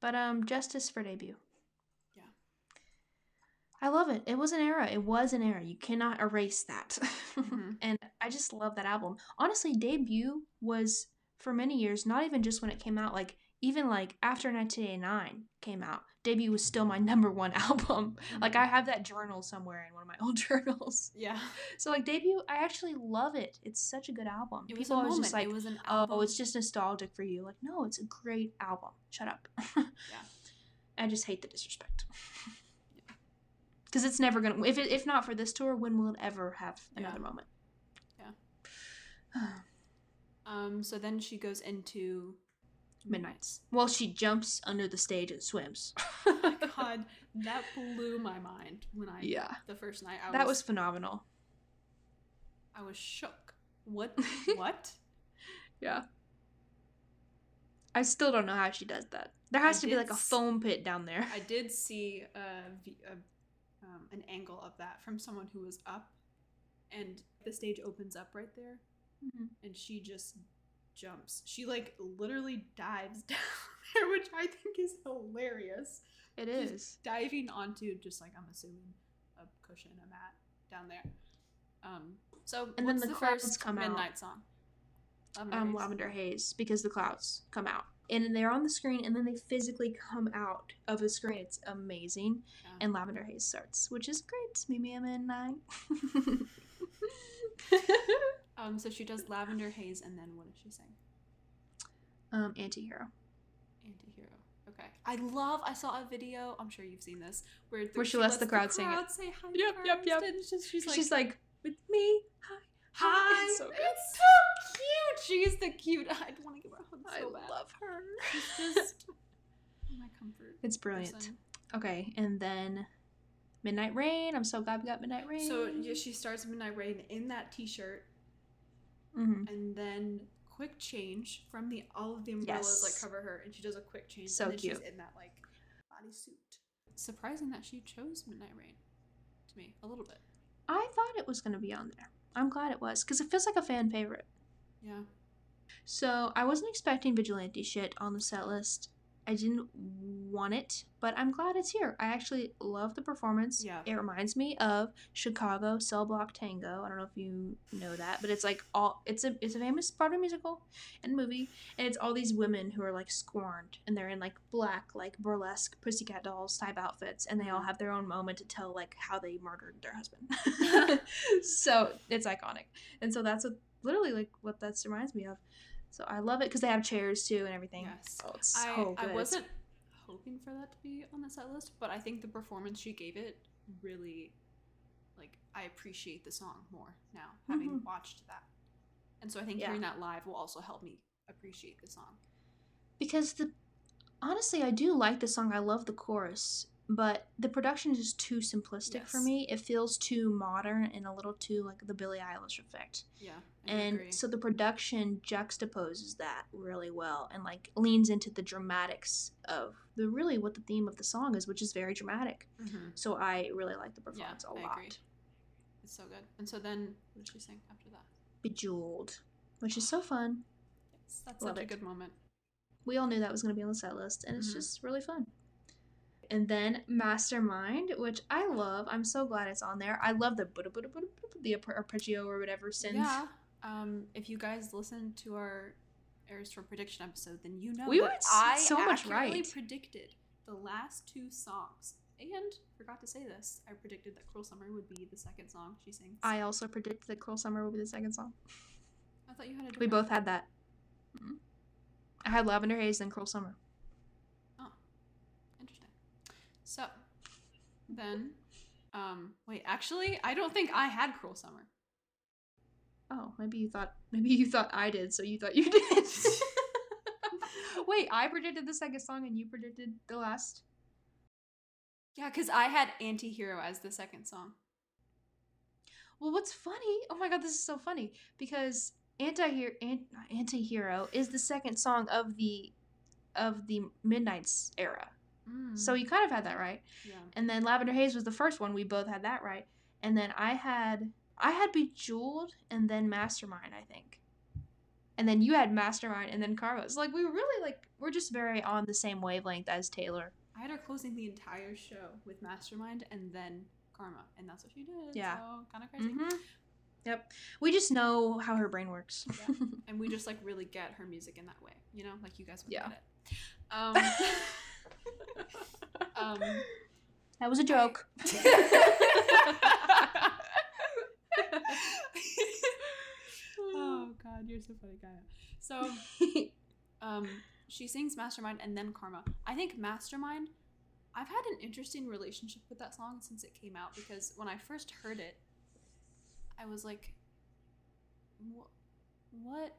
But um Justice for debut. I love it. It was an era. It was an era. You cannot erase that. Mhm. and I just love that album. Honestly, debut was for many years, not even just when it came out, like even like after 1989 came out, debut was still my number one album. Like I have that journal somewhere in one of my old journals. Yeah. So like debut, I actually love it. It's such a good album. It was People a moment. just like, it was an album. oh, it's just nostalgic for you. Like, no, it's a great album. Shut up. Yeah. I just hate the disrespect. Because it's never gonna. If it, if not for this tour, when will it ever have another Yeah. moment? Yeah. Um. So then she goes into Midnights. Well, she jumps under the stage and swims. Oh my God, that blew my mind when I Yeah. the first night. I that was phenomenal. I was shook. What? What? Yeah. I still don't know how she does that. There has I to be like a foam pit down there. I did see a, a um, an angle of that from someone who was up, and the stage opens up right there, Mhm. and she just jumps. She like literally dives down there, which I think is hilarious. It She's is. diving onto just like I'm assuming a cushion, a mat down there. Um. So And then the the clouds first come out. midnight song. Lavender um, Haze. lavender haze because the clouds come out and they're on the screen and then they physically come out of the screen. It's amazing. Yeah. And lavender haze starts, which is great. Meet me at midnight. Um. So she does lavender haze, and then what does she sing? um, antihero. Antihero. Okay. I love. I saw a video. I'm sure you've seen this where, Where she lets the crowd sing it. Say hi. Yep, yep, first, yep. And just, she's like, She's like, with me. Hi. Hi. It's so good. It's so cute. She's the cute. I want to give her a hug so I bad. love her. She's just my comfort. It's brilliant. person. Okay, and then Midnight Rain. I'm so glad we got Midnight Rain. So yeah, she starts Midnight Rain in that T-shirt, Mhm. and then quick change from the all of the umbrellas Yes. like cover her, and she does a quick change. So and then cute. She's in that like bodysuit. Surprising that she chose Midnight Rain to me a little bit. I thought it was going to be on there. I'm glad it was because it feels like a fan favorite. Yeah. So I wasn't expecting vigilante shit on the set list. I didn't want it, but I'm glad it's here. I actually love the performance. Yeah. It reminds me of Chicago Cell Block Tango. I don't know if you know that, but it's like all it's a it's a famous Broadway musical and movie, and it's all these women who are like scorned and they're in like black like burlesque pussycat dolls type outfits and they all Mhm. have their own moment to tell like how they murdered their husband. so it's iconic. And so that's what literally like what that reminds me of. So I love it because they have chairs too and everything. Yes. Oh, it's I, so I good. wasn't hoping for that to be on the set list, but I think the performance she gave it really, like, I appreciate the song more now, having Mhm. watched that. And so I think Yeah. hearing that live will also help me appreciate the song. because the honestly I do like the song. I love the chorus, but the production is too simplistic for me. It feels too modern and a little too like the Billie Eilish effect. Yeah. I And agree. so the production juxtaposes that really well and like leans into the dramatics of the really what the theme of the song is, which is very dramatic. Mhm. So I really like the performance a I lot. agree. It's so good. And so then, what did she sing after that? Bejeweled, which is so fun. Yes, that's Love such a it. good moment. We all knew that was going to be on the set list, and it's Mhm. just really fun. And then Mastermind, which I love. I'm so glad it's on there. I love the the arpe- arpeggio or whatever synth. Yeah. Um, if you guys listen to our Eras Tour prediction episode, then you know We were I so much right. predicted the last two songs. And forgot to say this, I predicted that Cruel Summer would be the second song she sings. I also predicted that Cruel Summer will be the second song. I thought you had a We both had that. Mhm. I had Lavender Haze and Cruel Summer. Oh, interesting. So, then, um, wait, actually, I don't think I had Cruel Summer. Oh, maybe you thought maybe you thought I did, so you thought you did. Wait, I predicted the second song and you predicted the last. Yeah, because I had Anti-Hero as the second song. Well, what's funny? Oh my god, this is so funny because anti-hero anti-hero is the second song of the of the Midnights era. So you kind of had that right. yeah. And then Lavender Haze was the first one. We both had that right. And then I had I had Bejeweled and then Mastermind, I think. And then you had Mastermind and then Karma. So like we were really like we're just very on the same wavelength as Taylor. I had her closing the entire show with Mastermind and then Karma, and that's what she did. Yeah. So kind of crazy. Mhm. Yep. We just know how her brain works. Yeah. And we just like really get her music in that way, you know, like you guys would Yeah. get it. Um, um, that was a joke. oh God, you're so funny, Gaia. So um, she sings Mastermind and then Karma. I think Mastermind. I've had an interesting relationship with that song since it came out because when I first heard it, I was like, "What? What?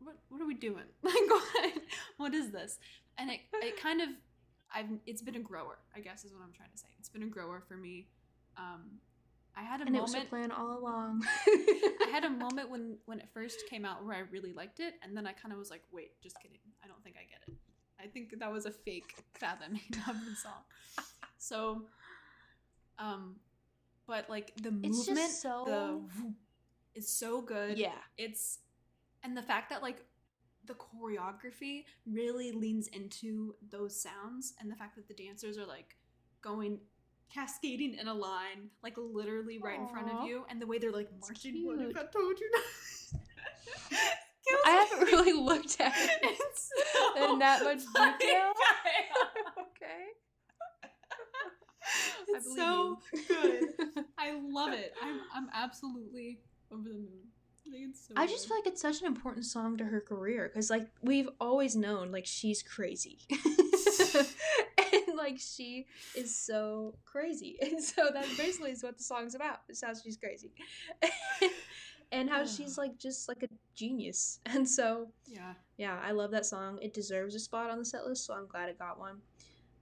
What? What are we doing? Like, what? What is this?" And it it kind of, I've it's been a grower. I guess is what I'm trying to say. It's been a grower for me. Um, I had a and it was moment. a plan all along. I had a moment when when it first came out where I really liked it, and then I kind of was like, "Wait, just kidding. I don't think I get it. I think that was a fake fathoming of the song." So, um, but like the It's just movement, so- the is so good. yeah. it's and the fact that like the choreography really leans into those sounds, and the fact that the dancers are like going cascading in a line, like literally right in front of you, and the way they're like marching. What if. I told you not? I haven't really looked at it so in that much detail. Okay. It's so good. I love it. I'm I'm absolutely over the moon. I so I just feel like it's such an important song to her career because, like, we've always known, like, she's crazy. and, like, she is so crazy. And so that basically is what the song's about. It's how she's crazy. and how she's, like, just, like, a genius. And so, yeah. yeah, I love that song. It deserves a spot on the set list, so I'm glad it got one.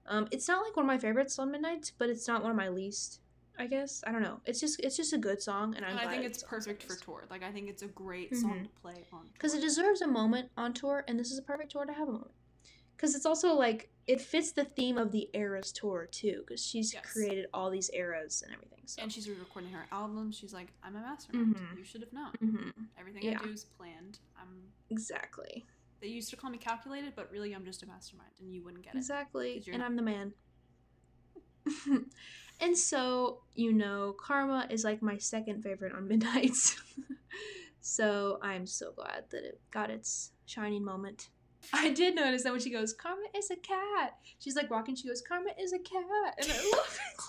Um, it's not like one of my favorites on Midnight, but it's not one of my least. I guess I don't know. It's just it's just a good song, and I'm I think it's set perfect for tour. Like I think it's a great song Mhm. to play on because it deserves a moment on tour and this is a perfect tour to have a moment because it's also like it fits the theme of the eras tour too because she's Yes. created all these eras and everything so and she's recording her album. She's like, I'm a mastermind. Mhm. You should have known. Mhm. Everything Yeah. I do is planned. I'm. exactly They used to call me calculated, but really I'm just a mastermind, and you wouldn't get it. Exactly, and i'm the man and so you know karma is like my second favorite on midnights so i'm so glad that it got its shining moment I did notice that when she goes, Karma is a cat. She's like walking, she goes, Karma is a cat. And I love it.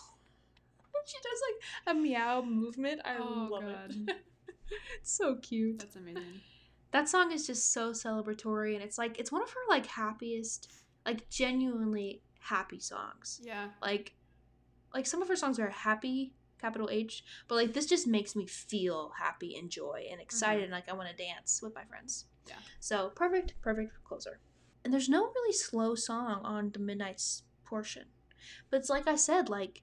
she does like a meow movement. I Oh, love God. it. it's so cute. That's amazing. That song is just so celebratory and it's like it's one of her like happiest, like genuinely happy songs. Yeah. Like like some of her songs are happy, capital H, but like this just makes me feel happy and joy and excited and like I want to dance with my friends. Yeah. So perfect, perfect closer. And there's no really slow song on the Midnights portion. But it's like I said, like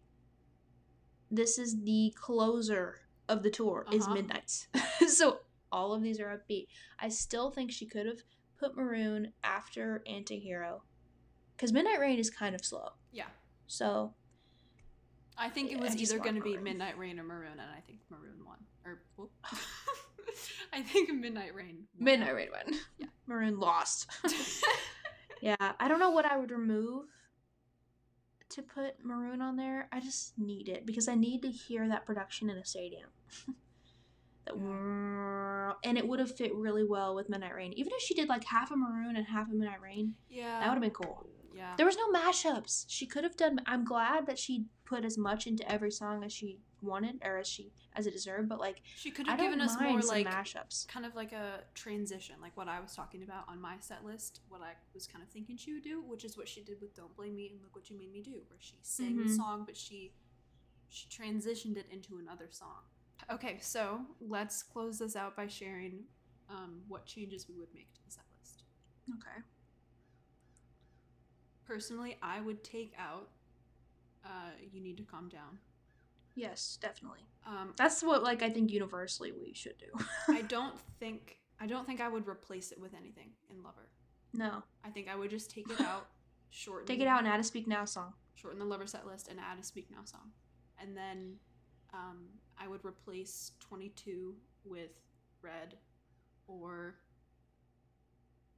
this is the closer of the tour is Uh-huh. Midnights. so all of these are upbeat. I still think she could have put Maroon after Antihero. Because Midnight Rain is kind of slow. Yeah. So I think Yeah, it was either going to be Midnight Rain or Maroon, and I think Maroon won. Or. I think Midnight Rain. won Midnight. Rain won. Yeah. Maroon lost. yeah. I don't know what I would remove to put Maroon on there. I just need it because I need to hear that production in a stadium. that and it would have fit really well with Midnight Rain. Even if she did like half a Maroon and half a Midnight Rain, yeah. that would have been cool. Yeah. There was no mashups. She could have done. I'm glad that she put as much into every song as she wanted or as she as it deserved. But like, She could have given us more like mashups. kind of like a transition, like what I was talking about on my set list, what I was kind of thinking she would do, which is what she did with "Don't Blame Me" and "Look What You Made Me Do," where she sang the Mhm. song, but she she transitioned it into another song. Okay, so let's close this out by sharing um, what changes we would make to the set list. Okay. Personally, I would take out uh, "You Need to Calm Down." Yes, definitely. Um, That's what like I think universally we should do. I don't think I don't think I would replace it with anything in Lover. no, I think I would just take it out, shorten take it out and add a Speak Now song. shorten the Lover set list and add a Speak Now song, and then um, I would replace Twenty Two with Red, or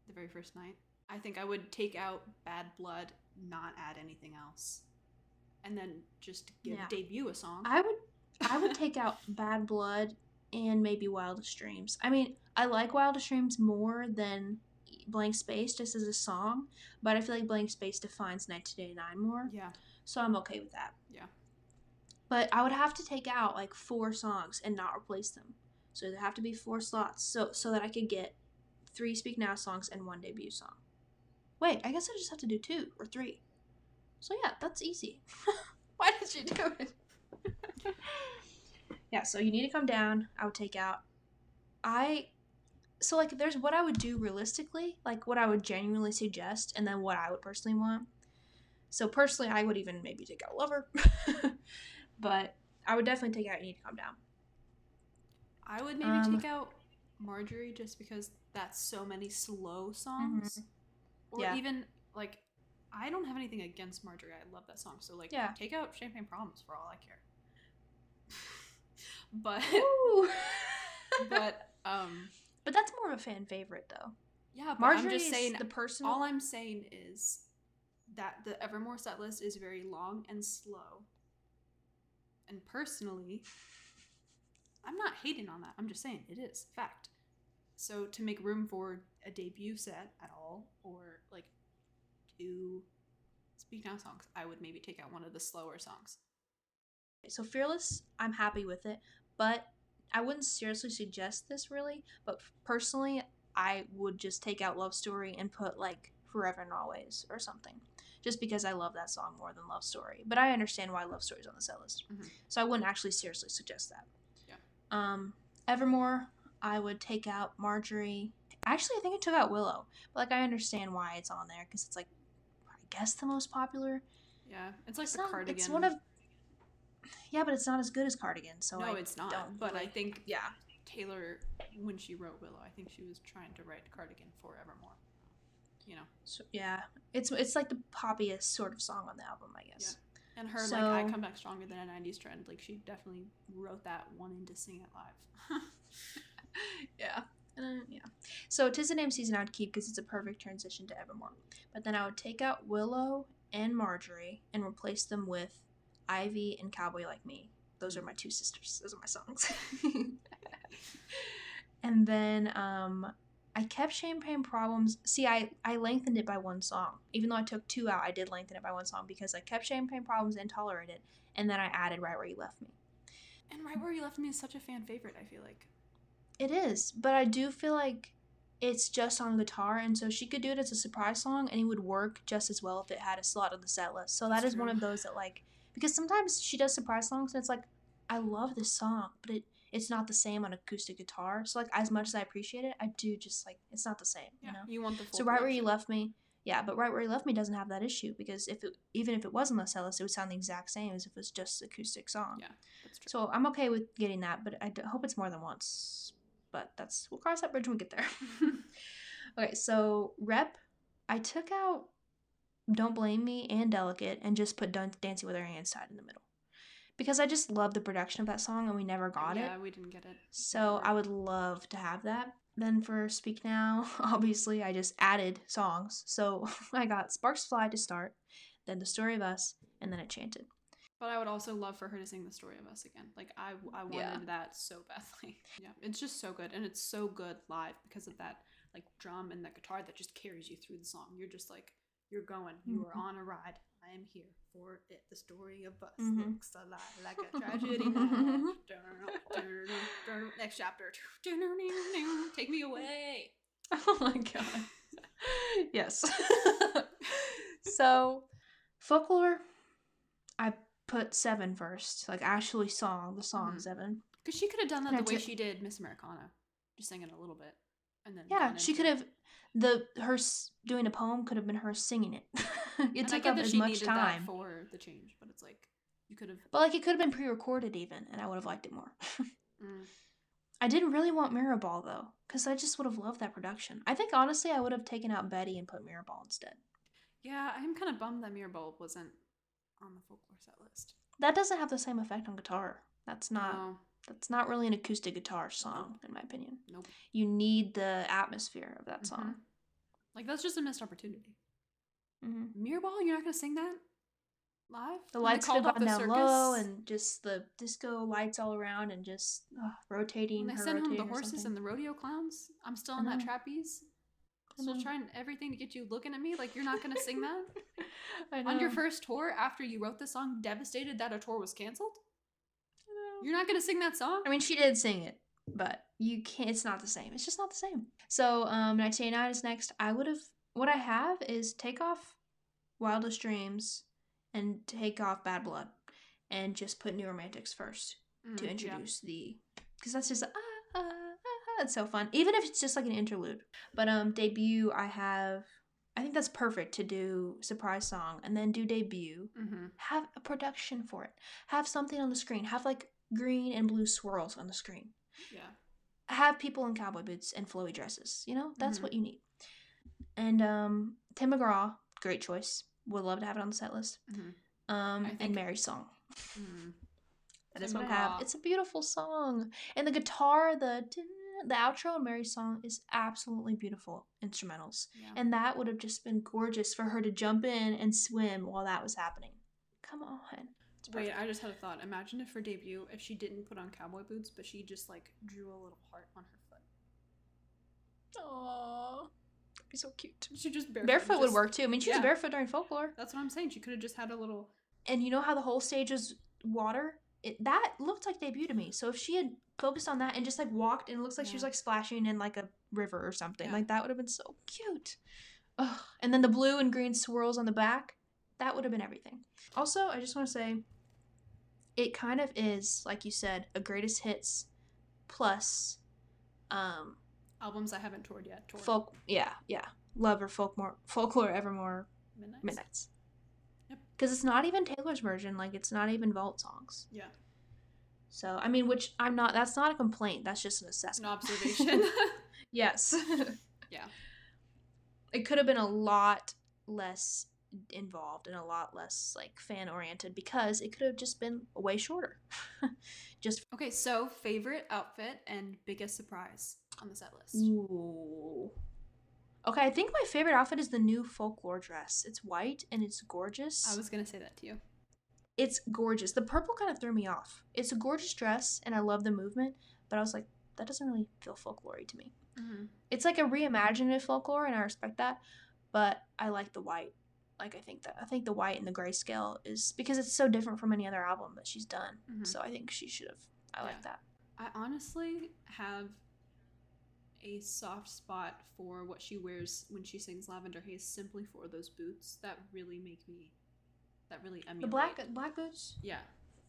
the very first night. I think I would take out Bad Blood, not add anything else, and then just give Yeah. debut a song. I would I would take out Bad Blood and maybe Wildest Dreams. I mean, I like Wildest Dreams more than Blank Space just as a song, but I feel like Blank Space defines 1989 more, yeah, so I'm okay with that. Yeah. But I would have to take out like four songs and not replace them. So there have to be four slots so so that I could get three Speak Now songs and one debut song. Wait, I guess I just have to do two or three. So yeah, that's easy. Why did you do it? yeah, so you need to come down. I would take out. I so like there's what I would do realistically, like what I would genuinely suggest, and then what I would personally want. So personally, I would even maybe take out Lover, but I would definitely take out You Need to Calm Down. I would maybe Um, take out Marjorie just because that's so many slow songs. Or. Yeah. even like I don't have anything against Marjorie. I love that song. So like Yeah. take out Champagne Problems for all I care. but but um but that's more of a fan favorite though. yeah, but Marjorie I'm just saying the person all I'm saying is that the Evermore set list is very long and slow. And personally, I'm not hating on that. I'm just saying it is fact. So to make room for a debut set at all, or like two Speak Now songs, I would maybe take out one of the slower songs. So Fearless, I'm happy with it, but I wouldn't seriously suggest this really. But personally, I would just take out Love Story and put like Forever and Always or something, just because I love that song more than Love Story. But I understand why Love Story's on the set list, Mhm. so I wouldn't actually seriously suggest that. Yeah. Um, Evermore, I would take out Marjorie. Actually, I think I took out Willow, but like I understand why it's on there because it's like, I guess the most popular. Yeah, it's like It's the not. cardigan. It's one of. Yeah, but it's not as good as Cardigan. So no, I it's not. But I think yeah, Taylor, when she wrote Willow, I think she was trying to write Cardigan forevermore. You know, so, yeah, it's it's like the poppiest sort of song on the album, I guess. Yeah. and her So- like I come back stronger than a '90s trend. Like she definitely wrote that wanting to sing it live. Yeah. Uh, yeah. So Tis the Damn Season I would keep because it's a perfect transition to Evermore. But then I would take out Willow and Marjorie and replace them with Ivy and Cowboy Like Me. Those are my two sisters. Those are my songs. and then um, I kept Champagne Problems. See, I, I lengthened it by one song. Even though I took two out, I did lengthen it by one song because I kept Champagne Problems and Tolerate It. And then I added Right Where You Left Me. and Right Where You Left Me is such a fan favorite. I feel like. It is, but I do feel like it's just on guitar, and so she could do it as a surprise song, and it would work just as well if it had a slot on the set list. So that That's is one of those that like because sometimes she does surprise songs, and it's like I love this song, but it it's not the same on acoustic guitar. So like as much as I appreciate it, I do just like it's not the same, Yeah, you know. you want the full. So right where you left me, Yeah, but Right Where You Left Me doesn't have that issue because if it, even if it wasn't the set list, it would sound the exact same as if it was just acoustic song. Yeah, that's true. So I'm okay with getting that, but I d- hope it's more than once. But that's we'll cross that bridge when we get there. okay, so rep, I took out Don't Blame Me and Delicate and just put Dan- Dancing with Our Hands Tied in the middle. Because I just love the production of that song and we never got yeah, it. Yeah, we didn't get it. So. I would love to have that. Then for Speak Now, obviously I just added songs. So I got Sparks Fly to start, then The Story of Us, and then Enchanted. But I would also love for her to sing the story of us again. Like I, I wanted Yeah. that so badly. Yeah, it's just so good, and it's so good live because of that like drum and the guitar that just carries you through the song. You're just like you're going. You are Mhm. on a ride. I am here for it. The story of us Mhm. looks a lot like a tragedy. Next chapter. Take me away. Oh my god. yes. so, folklore, I put seven first. Like, actually, song, the song Mhm. seven. Because she could have done that And I the way took- she did Miss Americana, just singing a little bit, and then Yeah, she could have, the her doing a poem could have been her singing it. it And took up as much time. for the change, but it's like you could have. but, like, it could have been pre recorded even, and I would have liked it more. Mm, I didn't really want Mirrorball, though, because I just would have loved that production. I think, honestly, I would have taken out Betty and put Mirrorball instead. yeah, I'm kind of bummed that Mirrorball wasn't on the folklore set list. That doesn't have the same effect on guitar. That's not. No, That's not really an acoustic guitar song, in my opinion. nope. You need the atmosphere of that Mhm. song. Like that's just a missed opportunity. hmm Mirrorball, you're not gonna sing that live. The When lights called have gone the down low, and just the disco lights all around, and just ugh, rotating. when they sent home the horses and the rodeo clowns. I'm still in that trapeze. I Still trying everything to get you looking at me like you're not gonna sing that I on your first tour after you wrote the song "Devastated" that a tour was canceled. I know. You're not gonna sing that song. I mean, she did sing it, but you can't. It's not the same. It's just not the same. So, um, 1989 is next. I would have. What I have is take off Wildest Dreams and take off Bad Blood, and just put New Romantics first Mm, to yeah. introduce the. Because that's just ah, ah, ah, it's so fun. Even if it's just like an interlude. But um, debut I have. I think that's perfect to do surprise song and then do debut Mhm. have a production for it. Have something on the screen. Have like green and blue swirls on the screen. Yeah. Have people in cowboy boots and flowy dresses. You know, that's Mhm. what you need. And um Tim McGraw, great choice. Would love to have it on the set list. Mhm. Um and Mary's song. Mm. That is what I have. It's a beautiful song. And the guitar, the the outro and Mary's song is absolutely beautiful instrumentals. Yeah. And that would have just been gorgeous for her to jump in and swim while that was happening. Come on. Wait. I just had a thought. Imagine if her debut, if she didn't put on cowboy boots, but she just like drew a little heart on her foot. Aww. That'd be so cute. She just barefoot. Barefoot would just- work too. I mean, she was barefoot during folklore. That's what I'm saying. She could have just had a little. And you know how the whole stage was water? It, that looked like debut to me. So if she had focused on that and just like walked and it looks like she was like splashing in like a river or something, Yeah. like that would have been so cute. Ugh. And then the blue and green swirls on the back, that would have been everything. Also, I just want to say it kind of is, like you said, a greatest hits plus um albums I haven't toured yet. Toured. folk yeah, yeah. Love or folklore folklore evermore Midnights. Midnights. Yep. Because it's not even Taylor's version. Like it's not even vault songs. Yeah. So I mean, which I'm not. That's not a complaint. That's just an It's an assessment. observation. yes. yeah. It could have been a lot less involved and a lot less like fan oriented because it could have just been way shorter. just Okay, so favorite outfit and biggest surprise on the set list. ooh. Okay, I think my favorite outfit is the new folklore dress. It's white and it's gorgeous. I was gonna say that to you. it's gorgeous. The purple kind of threw me off. It's a gorgeous dress and I love the movement, but I was like, that doesn't really feel folklore to me. Mm-hmm. It's like a reimaginative folklore and I respect that, but I like the white. Like I think that I think the white and the grayscale is because it's so different from any other album that she's done. Mhm. So I think she should have. I like that. I honestly have a soft spot for what she wears when she sings Lavender Haze simply for those boots that really make me that really emulate The black black boots. yeah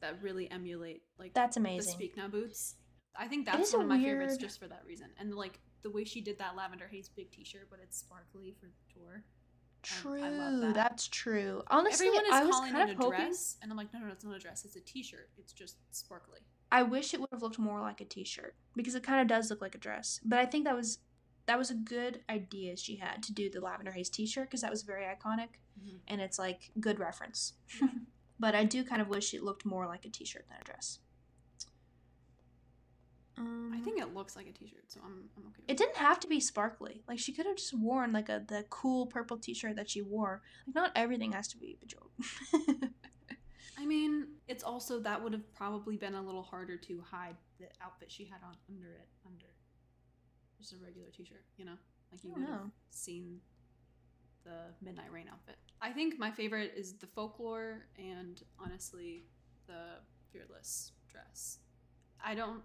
that really emulate like That's amazing. the. Speak Now boots. I think that's one of my favorites just for that reason. And like the way she did that Lavender Haze big t-shirt but it's sparkly for the tour. True, that. that's true. Honestly, Everyone is I was calling kind it of a hoping. dress, and I'm like, no, no, it's not a dress. It's a t-shirt. It's just sparkly. I wish it would have looked more like a t-shirt because it kind of does look like a dress. But I think that was that was a good idea she had to do the lavender haze t-shirt because that was very iconic and it's like good reference. but I do kind of wish it looked more like a t-shirt than a dress. Um, I think it looks like a t-shirt, so I'm, I'm okay. With it didn't have to be sparkly. Like she could have just worn like a the cool purple t-shirt that she wore. Like not everything has to be bejeweled. I mean, it's also that would have probably been a little harder to hide the outfit she had on under it, under just a regular t-shirt, you know? Like you would have seen the Midnight Rain outfit. I think my favorite is the folklore and honestly the fearless dress. I don't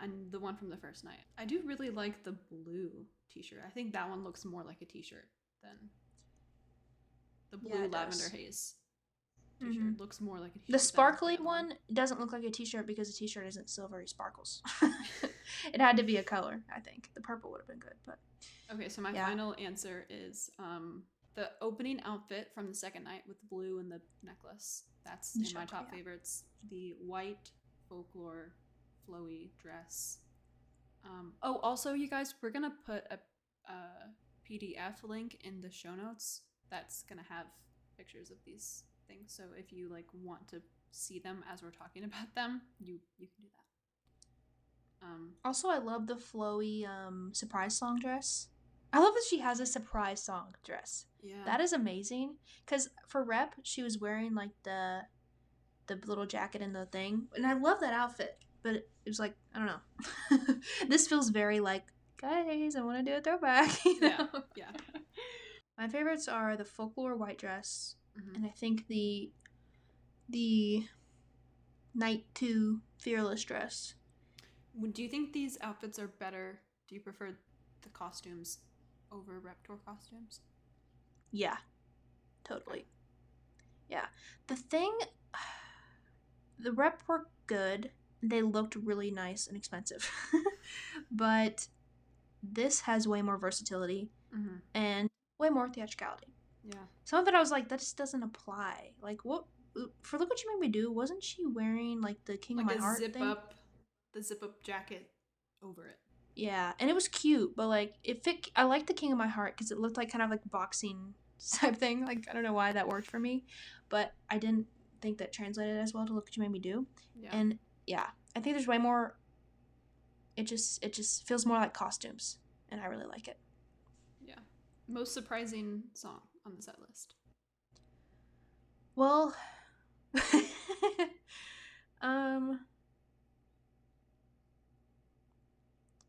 and the one from the first night. I do really like the blue t-shirt. I think that one looks more like a t-shirt than the blue it lavender does. haze t-shirt. Mhm. Looks more like a t-shirt. The sparkly one doesn't look like a t-shirt because the t-shirt isn't silvery sparkles. it had to be a color, I think. The purple would have been good, but Okay, so my Yeah. final answer is um the opening outfit from the second night with the blue and the necklace. That's in my top yeah. favorites. The white folklore flowy dress. Um, oh, also, you guys, we're gonna put a, a PDF link in the show notes. That's gonna have pictures of these things. So if you like want to see them as we're talking about them, you you can do that. Um, also I love the flowy um surprise song dress. I love that she has a surprise song dress. yeah. That is amazing cuz for rep she was wearing like the the little jacket and the thing. And I love that outfit, but it was like, I don't know. this feels very like guys, I want to do a throwback. you yeah. know? Yeah. My favorites are the folklore white dress, Mhm. and I think the the night two fearless dress. Do you think these outfits are better? Do you prefer the costumes over rep tour costumes? Yeah, totally. Yeah, the thing, the rep were good. They looked really nice and expensive, but this has way more versatility Mm-hmm. and way more theatricality. Yeah. Some of it I was like, that just doesn't apply. Like what? For look what you made me do. Wasn't she wearing like the King Like of My a Heart zip thing? up, the zip up jacket over it. Yeah, and it was cute, but like it fit. I liked the King of My Heart because it looked like kind of like boxing type thing. Like I don't know why that worked for me, but I didn't think that translated as well to look what you made me do. Yeah. And yeah, I think there's way more. It just it just feels more like costumes, and I really like it. yeah. Most surprising song on the set list. Well, um,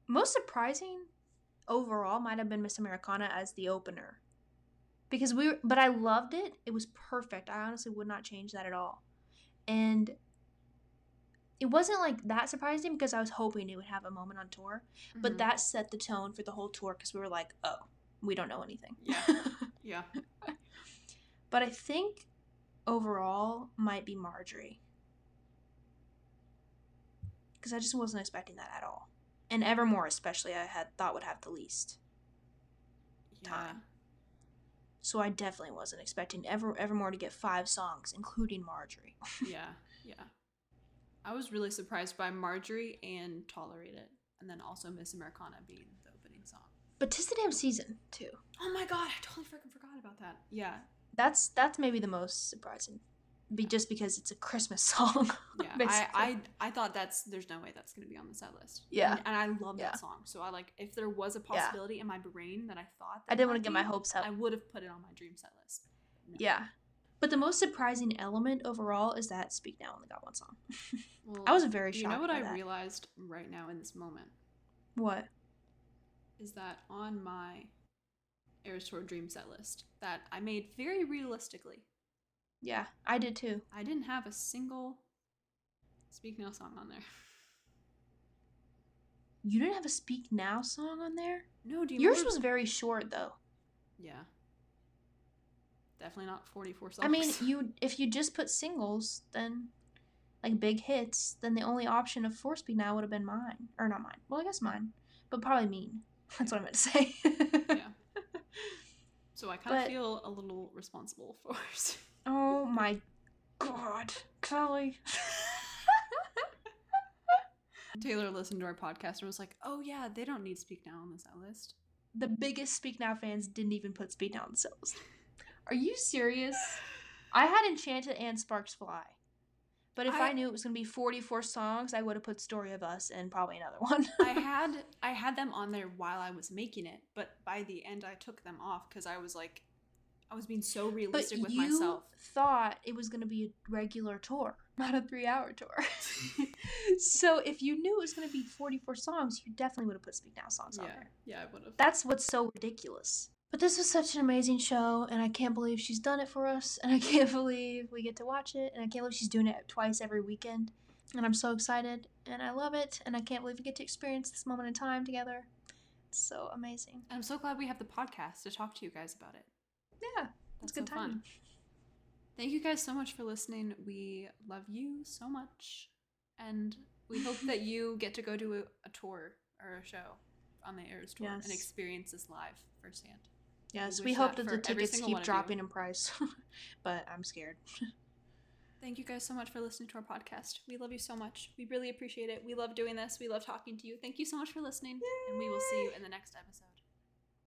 most surprising overall might have been Miss Americana as the opener. Because we were, but I loved it. It was perfect. I honestly would not change that at all. And it wasn't like that surprising because I was hoping it would have a moment on tour, but Mhm. that set the tone for the whole tour because we were like, oh, we don't know anything. Yeah. Yeah. But I think overall might be Marjorie. Because I just wasn't expecting that at all. And Evermore, especially, I had thought would have the least. Yeah. Time. So I definitely wasn't expecting Ever Evermore to get five songs, including Marjorie. Yeah. Yeah. I was really surprised by Marjorie and Tolerate It. And then also Miss Americana being the opening song. But tis the damn season too. Oh my god, I totally freaking forgot about that. Yeah. That's that's maybe the most surprising, be just because it's a Christmas song. Yeah. I, I I thought that's there's no way that's gonna be on the set list. Yeah. And, and I love Yeah. that song. So I like if there was a Yeah. possibility in my brain that I thought I didn't want to get my hopes up. I would have put it on my dream set list. No. Yeah. But the most surprising element overall is that Speak Now only got one song. Well, I was very you know what I that. realized right now in this moment What? Is that on my Eras Tour dream set list that I made very realistically, Yeah, I did too. I didn't have a single Speak Now song on there. You didn't have a Speak Now song on there? No, do you Yours remember- was very short though. Yeah. Definitely not 44 songs. I mean, you if you just put singles, then like big hits, then the only option of four Speak Now would have been mine. Or not mine. Well, I guess mine. But probably mean. That's what I meant to say. yeah. So I kind of feel a little responsible for it. Oh my god, Kelly. Taylor listened to our podcast and was like, "Oh yeah, they don't need Speak Now on the set list." the biggest Speak Now fans didn't even put Speak Now on the set list. Are you serious? I had Enchanted and Sparks Fly. But if I, I- knew it was going to be 44 songs, I would have put Story of Us and probably another one. I had I had them on there while I was making it, but by the end I took them off because I was like, I was being so but realistic with you myself. thought it was going to be a regular tour, not a three hour tour. so if you knew it was going to be 44 songs, you definitely would have put Speak Now songs on Yeah, there. yeah, I would have. That's what's so ridiculous. But this was such an amazing show, and I can't believe she's done it for us, and I can't believe we get to watch it, and I can't believe she's doing it twice every weekend. And I'm so excited, and I love it, and I can't believe we get to experience this moment in time together. It's so amazing. And I'm so glad we have the podcast to talk to you guys about it. Yeah, That's it's good so time. fun. Thank you guys so much for listening. We love you so much. And we hope that you get to go to a, a tour or a show on the Eras tour Yes. and experience this live firsthand. Yes, We we hope that that the tickets keep one of you. dropping in price, but I'm scared. Thank you guys so much for listening to our podcast. We love you so much. We really appreciate it. We love doing this. We love talking to you. Thank you so much for listening. And we will see you in the next episode.